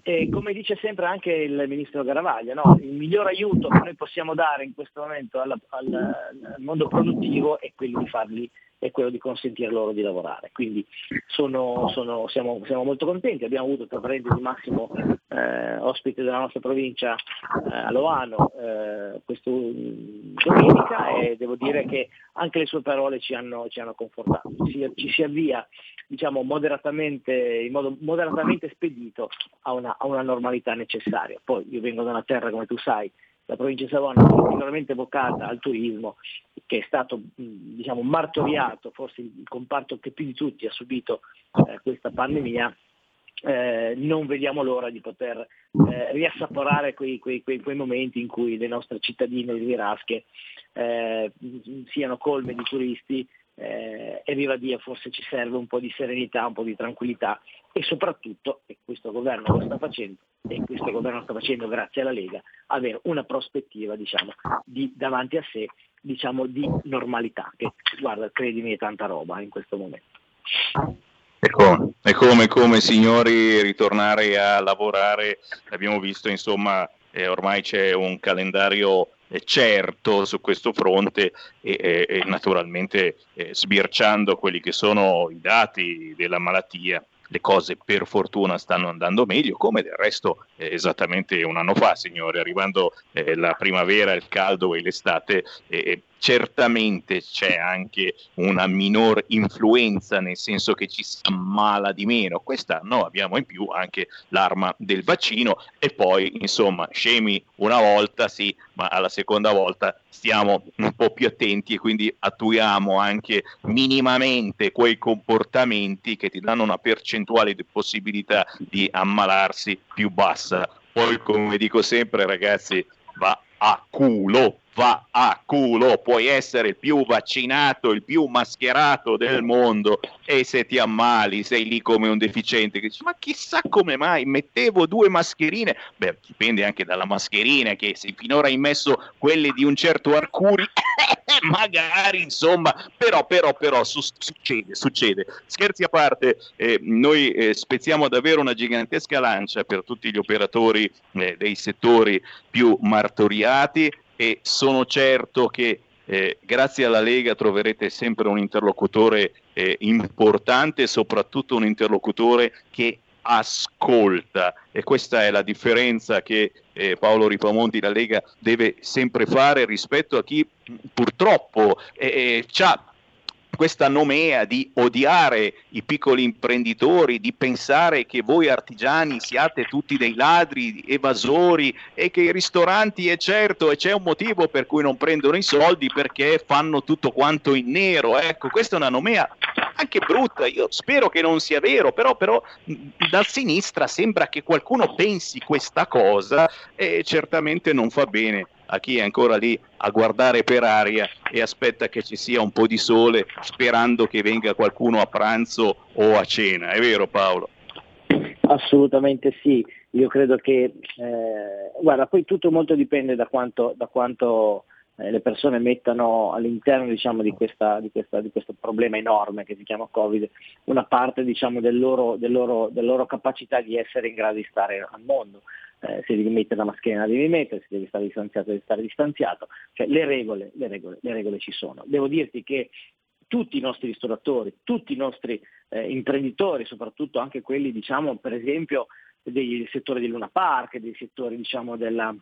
E come dice sempre anche il ministro Garavaglia, no? il miglior aiuto che noi possiamo dare in questo momento alla, al, al mondo produttivo è quello di farli è quello di consentire loro di lavorare. Quindi sono, sono, siamo, siamo, molto contenti, abbiamo avuto tra parentesi Massimo eh, ospite della nostra provincia eh, a Loano eh, questa domenica e devo dire che anche le sue parole ci hanno, ci hanno confortato. Ci, ci, si avvia diciamo, moderatamente, in modo moderatamente spedito a una, a una normalità necessaria. Poi io vengo da una terra, come tu sai, la provincia di Savona particolarmente evocata al turismo, che è stato diciamo, martoriato, forse il comparto che più di tutti ha subito eh, questa pandemia, eh, non vediamo l'ora di poter eh, riassaporare quei, quei, quei, quei, momenti in cui le nostre cittadine rivierasche eh, siano colme di turisti eh, e viva Dio forse ci serve un po' di serenità, un po' di tranquillità e soprattutto, e questo governo lo sta facendo, e questo governo lo sta facendo grazie alla Lega, avere una prospettiva diciamo, di, davanti a sé diciamo, di normalità, che guarda, credimi, è tanta roba in questo momento. E come, e come, come signori ritornare a lavorare, abbiamo visto insomma eh, ormai c'è un calendario certo su questo fronte e, e, e naturalmente eh, sbirciando quelli che sono i dati della malattia le cose per fortuna stanno andando meglio, come del resto eh, esattamente un anno fa, signore, arrivando eh, la primavera, il caldo e l'estate, eh, certamente c'è anche una minor influenza, nel senso che ci si ammala di meno. Quest'anno abbiamo in più anche l'arma del vaccino e poi, insomma, scemi una volta, sì, ma alla seconda volta stiamo un po' più attenti e quindi attuiamo anche minimamente quei comportamenti che ti danno una percentuale di possibilità di ammalarsi più bassa. Poi, come dico sempre, ragazzi, va a culo va a culo, puoi essere il più vaccinato, il più mascherato del mondo e se ti ammali sei lì come un deficiente che dici ma chissà come mai mettevo due mascherine, beh dipende anche dalla mascherina che se finora hai messo quelle di un certo Arcuri magari insomma però però però su- succede succede. Scherzi a parte eh, noi eh, spezziamo davvero una gigantesca lancia per tutti gli operatori eh, dei settori più martoriati e sono certo che eh, grazie alla Lega troverete sempre un interlocutore eh, importante e soprattutto un interlocutore che ascolta. E questa è la differenza che eh, Paolo Ripamonti, la Lega, deve sempre fare rispetto a chi purtroppo eh, ha questa nomea di odiare i piccoli imprenditori, di pensare che voi artigiani siate tutti dei ladri, evasori e che i ristoranti è certo e c'è un motivo per cui non prendono i soldi perché fanno tutto quanto in nero. Ecco, questa è una nomea anche brutta, io spero che non sia vero, però, però da sinistra sembra che qualcuno pensi questa cosa e certamente non fa bene a chi è ancora lì a guardare per aria e aspetta che ci sia un po' di sole sperando che venga qualcuno a pranzo o a cena. È vero Paolo? Assolutamente sì, io credo che, eh, guarda, poi tutto molto dipende da quanto, da quanto eh, le persone mettano all'interno diciamo, di, questa, di, questa, di, questo problema enorme che si chiama Covid una parte diciamo, del loro, del loro, della loro capacità di essere in grado di stare al mondo eh, se devi mettere la mascherina devi mettere, se devi stare distanziato devi stare distanziato, cioè le regole, le regole, le regole ci sono. Devo dirti che tutti i nostri ristoratori, tutti i nostri eh, imprenditori, soprattutto anche quelli diciamo per esempio dei settori di Luna Park, dei settori diciamo della,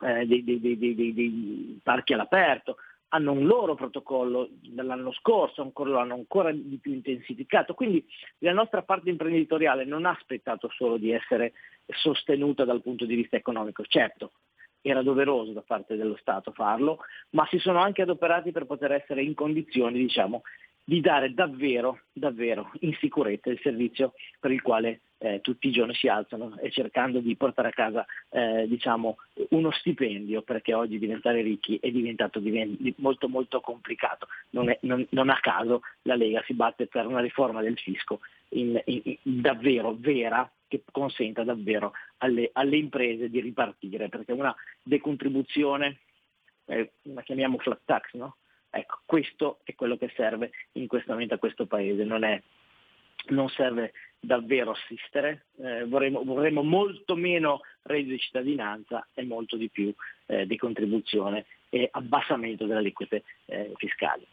eh, dei, dei, dei, dei, parchi all'aperto, hanno un loro protocollo dall'anno scorso, ancora, lo hanno ancora di più intensificato, quindi la nostra parte imprenditoriale non ha aspettato solo di essere sostenuta dal punto di vista economico, certo era doveroso da parte dello Stato farlo, ma si sono anche adoperati per poter essere in condizioni diciamo, di dare davvero, davvero in sicurezza il servizio per il quale eh, tutti i giorni si alzano e cercando di portare a casa eh, diciamo, uno stipendio perché oggi diventare ricchi è diventato divent- molto molto complicato. Non, è, non, non, a caso la Lega si batte per una riforma del fisco in, in, in, davvero vera che consenta davvero alle, alle, imprese di ripartire perché una decontribuzione, eh, la chiamiamo flat tax, no? Ecco, questo è quello che serve in questo momento a questo Paese, non, è, non serve davvero assistere, eh, vorremmo, vorremmo, molto meno reddito di cittadinanza e molto di più eh, di contribuzione e abbassamento delle aliquote eh, fiscali.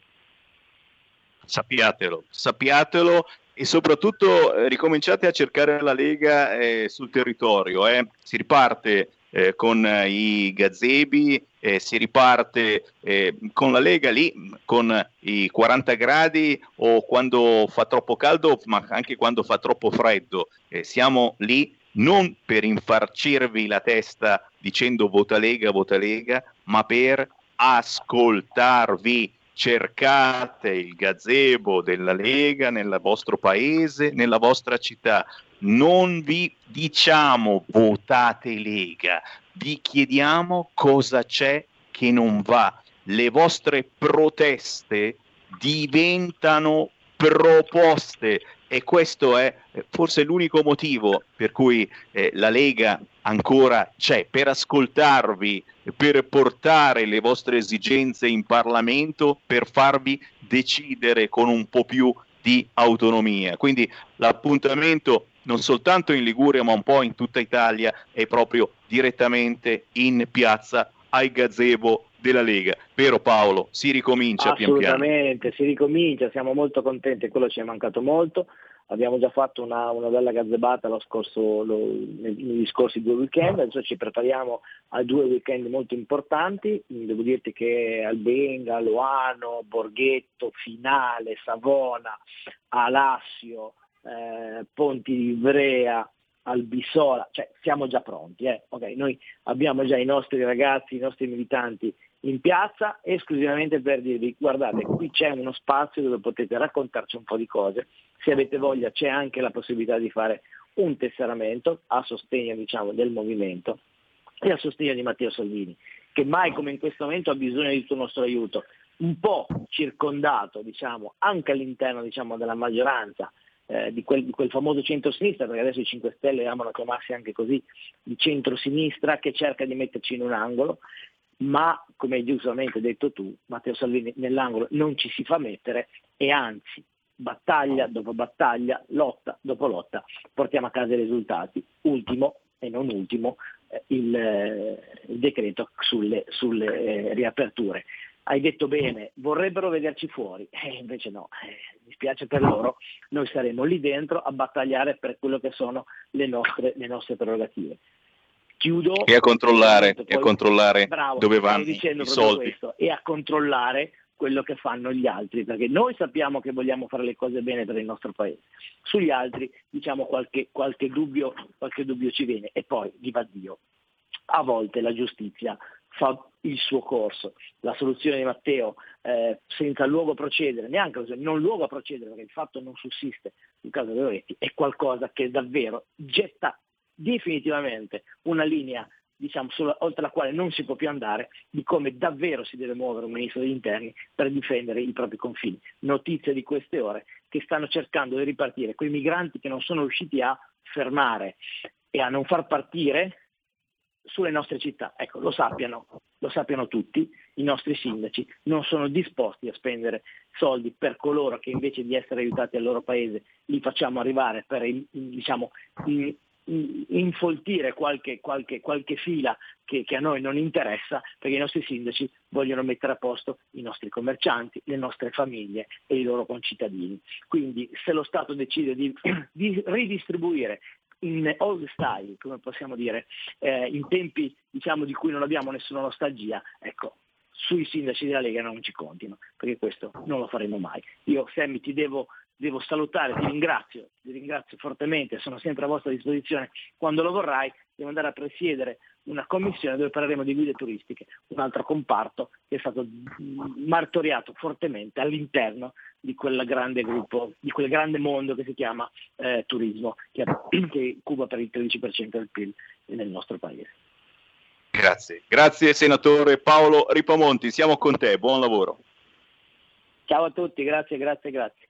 Sappiatelo, sappiatelo e soprattutto eh, ricominciate a cercare la Lega eh, sul territorio. Eh. Si riparte eh, con i gazebi, eh, si riparte eh, con la Lega lì con i 40 gradi o quando fa troppo caldo, ma anche quando fa troppo freddo. Eh, siamo lì non per infarcirvi la testa dicendo vota Lega, vota Lega, ma per ascoltarvi. Cercate il gazebo della Lega nel vostro paese, nella vostra città. Non vi diciamo votate Lega, vi chiediamo cosa c'è che non va. Le vostre proteste diventano proposte e questo è eh, forse l'unico motivo per cui eh, la Lega ancora c'è, per ascoltarvi, per portare le vostre esigenze in Parlamento, per farvi decidere con un po' più di autonomia. Quindi l'appuntamento non soltanto in Liguria ma un po' in tutta Italia è proprio direttamente in piazza ai gazebo della Lega. Vero Paolo? Si ricomincia pian piano. Assolutamente, si ricomincia, siamo molto contenti, quello ci è mancato molto. Abbiamo già fatto una, una bella gazzebata scorso, lo, negli scorsi due weekend, adesso ci prepariamo a due weekend molto importanti, devo dirti che Albenga, Loano, Borghetto, Finale, Savona, Alassio, eh, Ponti di Ivrea, Albisola, cioè siamo già pronti. Eh? Okay, noi abbiamo già i nostri ragazzi, i nostri militanti in piazza esclusivamente per dirvi guardate qui c'è uno spazio dove potete raccontarci un po' di cose, se avete voglia c'è anche la possibilità di fare un tesseramento a sostegno diciamo, del movimento e a sostegno di Matteo Salvini, che mai come in questo momento ha bisogno di tutto il nostro aiuto, un po' circondato diciamo, anche all'interno diciamo, della maggioranza eh, di, quel, di, quel, famoso centro-sinistra, perché adesso i 5 Stelle amano chiamarsi anche così, di centro-sinistra che cerca di metterci in un angolo, ma come hai giustamente detto tu, Matteo Salvini nell'angolo non ci si fa mettere e anzi battaglia dopo battaglia, lotta dopo lotta, portiamo a casa i risultati. Ultimo e non ultimo eh, il, eh, il, decreto sulle, sulle eh, riaperture hai detto bene, vorrebbero vederci fuori, eh, invece no, mi spiace per loro, noi saremo lì dentro a battagliare per quello che sono le nostre, le nostre prerogative. Chiudo. E a controllare, poi, e a controllare bravo, dove vanno i soldi. Questo, e a controllare quello che fanno gli altri, perché noi sappiamo che vogliamo fare le cose bene per il nostro paese. Sugli altri diciamo qualche, qualche, dubbio, qualche dubbio ci viene e poi, viva Dio, a volte la giustizia fa il suo corso. La soluzione di Matteo eh, senza luogo a procedere, neanche non luogo a procedere perché il fatto non sussiste sul caso Loretti, è qualcosa che davvero getta definitivamente una linea diciamo, sulla, oltre la quale non si può più andare, di come davvero si deve muovere un ministro degli interni per difendere i propri confini. Notizie di queste ore che stanno cercando di ripartire quei migranti che non sono riusciti a fermare e a non far partire sulle nostre città. Ecco, lo sappiano, lo sappiano tutti, i nostri sindaci non sono disposti a spendere soldi per coloro che invece di essere aiutati al loro paese li facciamo arrivare per diciamo, infoltire qualche, qualche, qualche fila che, che, a noi non interessa, perché i nostri sindaci vogliono mettere a posto i nostri commercianti, le nostre famiglie e i loro concittadini. Quindi se lo Stato decide di, di ridistribuire in old style, come possiamo dire, eh, in tempi diciamo, di cui non abbiamo nessuna nostalgia, ecco, sui sindaci della Lega non ci contino, perché questo non lo faremo mai. Io Sammy ti devo, devo salutare, ti ringrazio, ti ringrazio fortemente, sono sempre a vostra disposizione quando lo vorrai, devo andare a presiedere una commissione dove parleremo di guide turistiche, un altro comparto che è stato martoriato fortemente all'interno di quel grande gruppo, di quel grande mondo che si chiama eh, turismo, che, che cuba per il 13% del PIL nel nostro paese. Grazie, grazie senatore Paolo Ripamonti, siamo con te, buon lavoro. Ciao a tutti, grazie, grazie, grazie.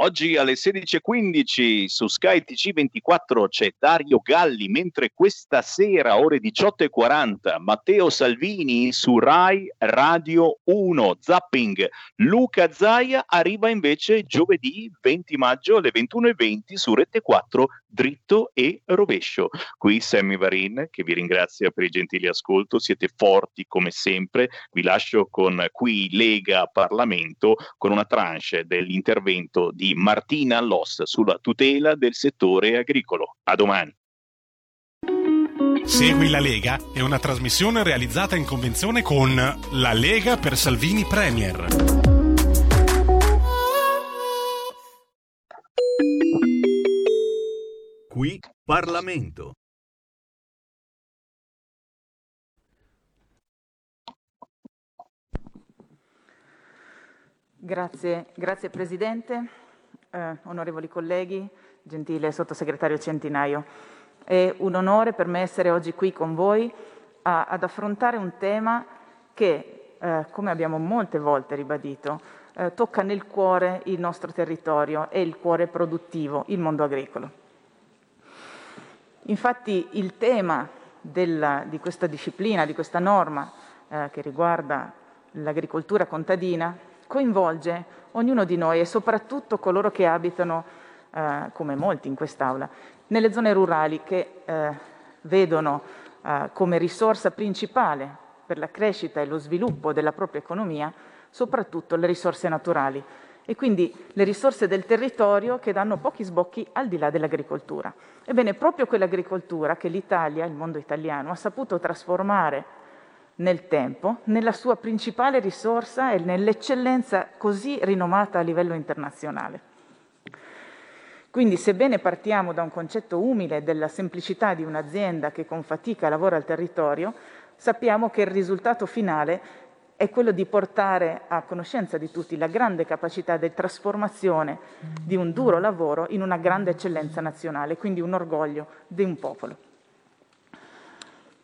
Oggi alle 16.15 su Sky TG24 c'è Dario Galli, mentre questa sera ore 18.40 Matteo Salvini su Rai Radio 1 Zapping. Luca Zaia arriva invece giovedì 20 maggio alle 21.20 su Rete 4 dritto e rovescio. Qui Sammy Varin che vi ringrazia per il gentile ascolto, siete forti come sempre. Vi lascio con qui Lega Parlamento con una tranche dell'intervento di Martina Loss sulla tutela del settore agricolo. A domani. Segui la Lega è una trasmissione realizzata in convenzione con La Lega per Salvini Premier. Qui Parlamento. Grazie, grazie Presidente, eh, onorevoli colleghi, gentile sottosegretario Centinaio. È un onore per me essere oggi qui con voi a, ad affrontare un tema che, eh, come abbiamo molte volte ribadito, eh, tocca nel cuore il nostro territorio e il cuore produttivo, il mondo agricolo. Infatti il tema della, di questa disciplina, di questa norma eh, che riguarda l'agricoltura contadina, coinvolge ognuno di noi e soprattutto coloro che abitano, eh, come molti in quest'Aula, nelle zone rurali che eh, vedono eh, come risorsa principale per la crescita e lo sviluppo della propria economia soprattutto le risorse naturali e quindi le risorse del territorio che danno pochi sbocchi al di là dell'agricoltura. Ebbene, proprio quell'agricoltura che l'Italia, il mondo italiano, ha saputo trasformare nel tempo nella sua principale risorsa e nell'eccellenza così rinomata a livello internazionale. Quindi, sebbene partiamo da un concetto umile della semplicità di un'azienda che con fatica lavora al territorio, sappiamo che il risultato finale è quello di portare a conoscenza di tutti la grande capacità di trasformazione di un duro lavoro in una grande eccellenza nazionale, quindi un orgoglio di un popolo.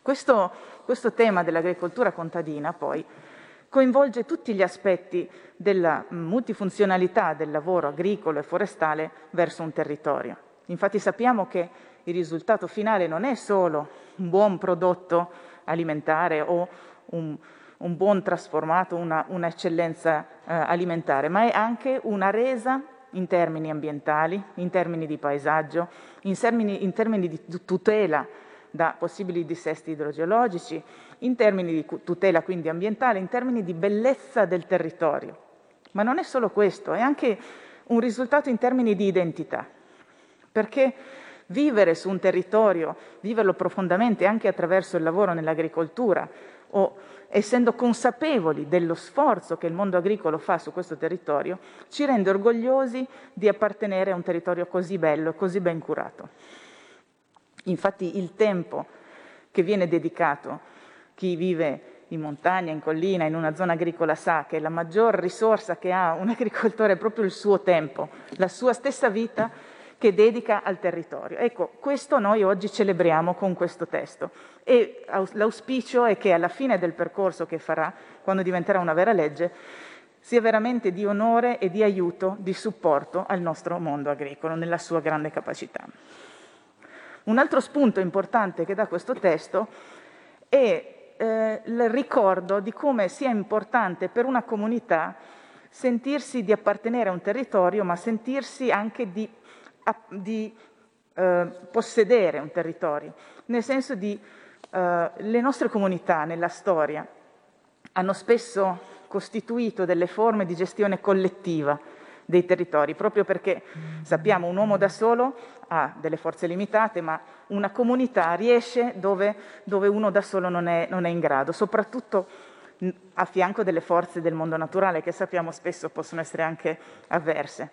Questo, questo tema dell'agricoltura contadina poi coinvolge tutti gli aspetti della multifunzionalità del lavoro agricolo e forestale verso un territorio. Infatti sappiamo che il risultato finale non è solo un buon prodotto alimentare o un, un buon trasformato, un'eccellenza eh, alimentare, ma è anche una resa in termini ambientali, in termini di paesaggio, in termini, in termini di tutela da possibili dissesti idrogeologici, in termini di tutela quindi ambientale, in termini di bellezza del territorio. Ma non è solo questo, è anche un risultato in termini di identità, perché vivere su un territorio, viverlo profondamente anche attraverso il lavoro nell'agricoltura o essendo consapevoli dello sforzo che il mondo agricolo fa su questo territorio, ci rende orgogliosi di appartenere a un territorio così bello e così ben curato. Infatti il tempo che viene dedicato chi vive in montagna, in collina, in una zona agricola sa che la maggior risorsa che ha un agricoltore è proprio il suo tempo, la sua stessa vita che dedica al territorio. Ecco, questo noi oggi celebriamo con questo testo e l'auspicio è che alla fine del percorso che farà, quando diventerà una vera legge, sia veramente di onore e di aiuto, di supporto al nostro mondo agricolo nella sua grande capacità. Un altro spunto importante che dà questo testo è eh, il ricordo di come sia importante per una comunità sentirsi di appartenere a un territorio, ma sentirsi anche di di eh, possedere un territorio, nel senso di eh, le nostre comunità nella storia hanno spesso costituito delle forme di gestione collettiva dei territori, proprio perché sappiamo un uomo da solo ha delle forze limitate, ma una comunità riesce dove, dove uno da solo non è, non è in grado, soprattutto a fianco delle forze del mondo naturale che sappiamo spesso possono essere anche avverse.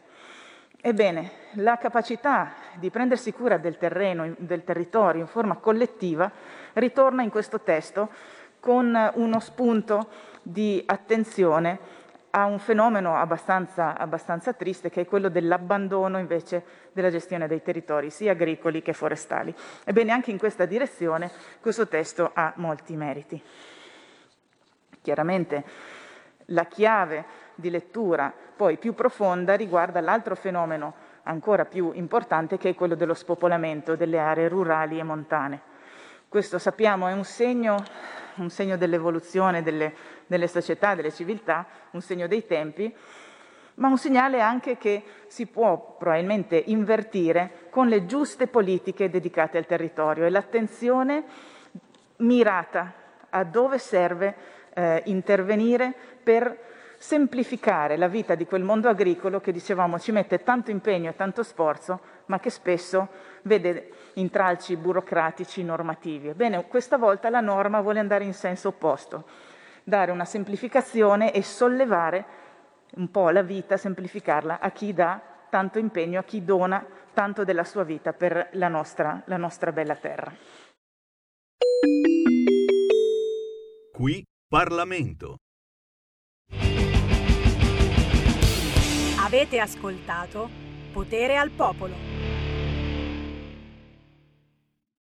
Ebbene, la capacità di prendersi cura del terreno, del territorio in forma collettiva ritorna in questo testo con uno spunto di attenzione a un fenomeno abbastanza, abbastanza, triste che è quello dell'abbandono invece della gestione dei territori, sia agricoli che forestali. Ebbene, anche in questa direzione questo testo ha molti meriti. Chiaramente la chiave di lettura poi più profonda riguarda l'altro fenomeno ancora più importante che è quello dello spopolamento delle aree rurali e montane. Questo sappiamo è un segno, un segno dell'evoluzione delle, delle società, delle civiltà, un segno dei tempi, ma un segnale anche che si può probabilmente invertire con le giuste politiche dedicate al territorio e l'attenzione mirata a dove serve eh, intervenire per semplificare la vita di quel mondo agricolo che dicevamo ci mette tanto impegno e tanto sforzo, ma che spesso vede intralci burocratici normativi. Ebbene, questa volta la norma vuole andare in senso opposto, dare una semplificazione e sollevare un po' la vita, semplificarla a chi dà tanto impegno, a chi dona tanto della sua vita per la nostra, la nostra bella terra. Qui Parlamento. Avete ascoltato Potere al Popolo.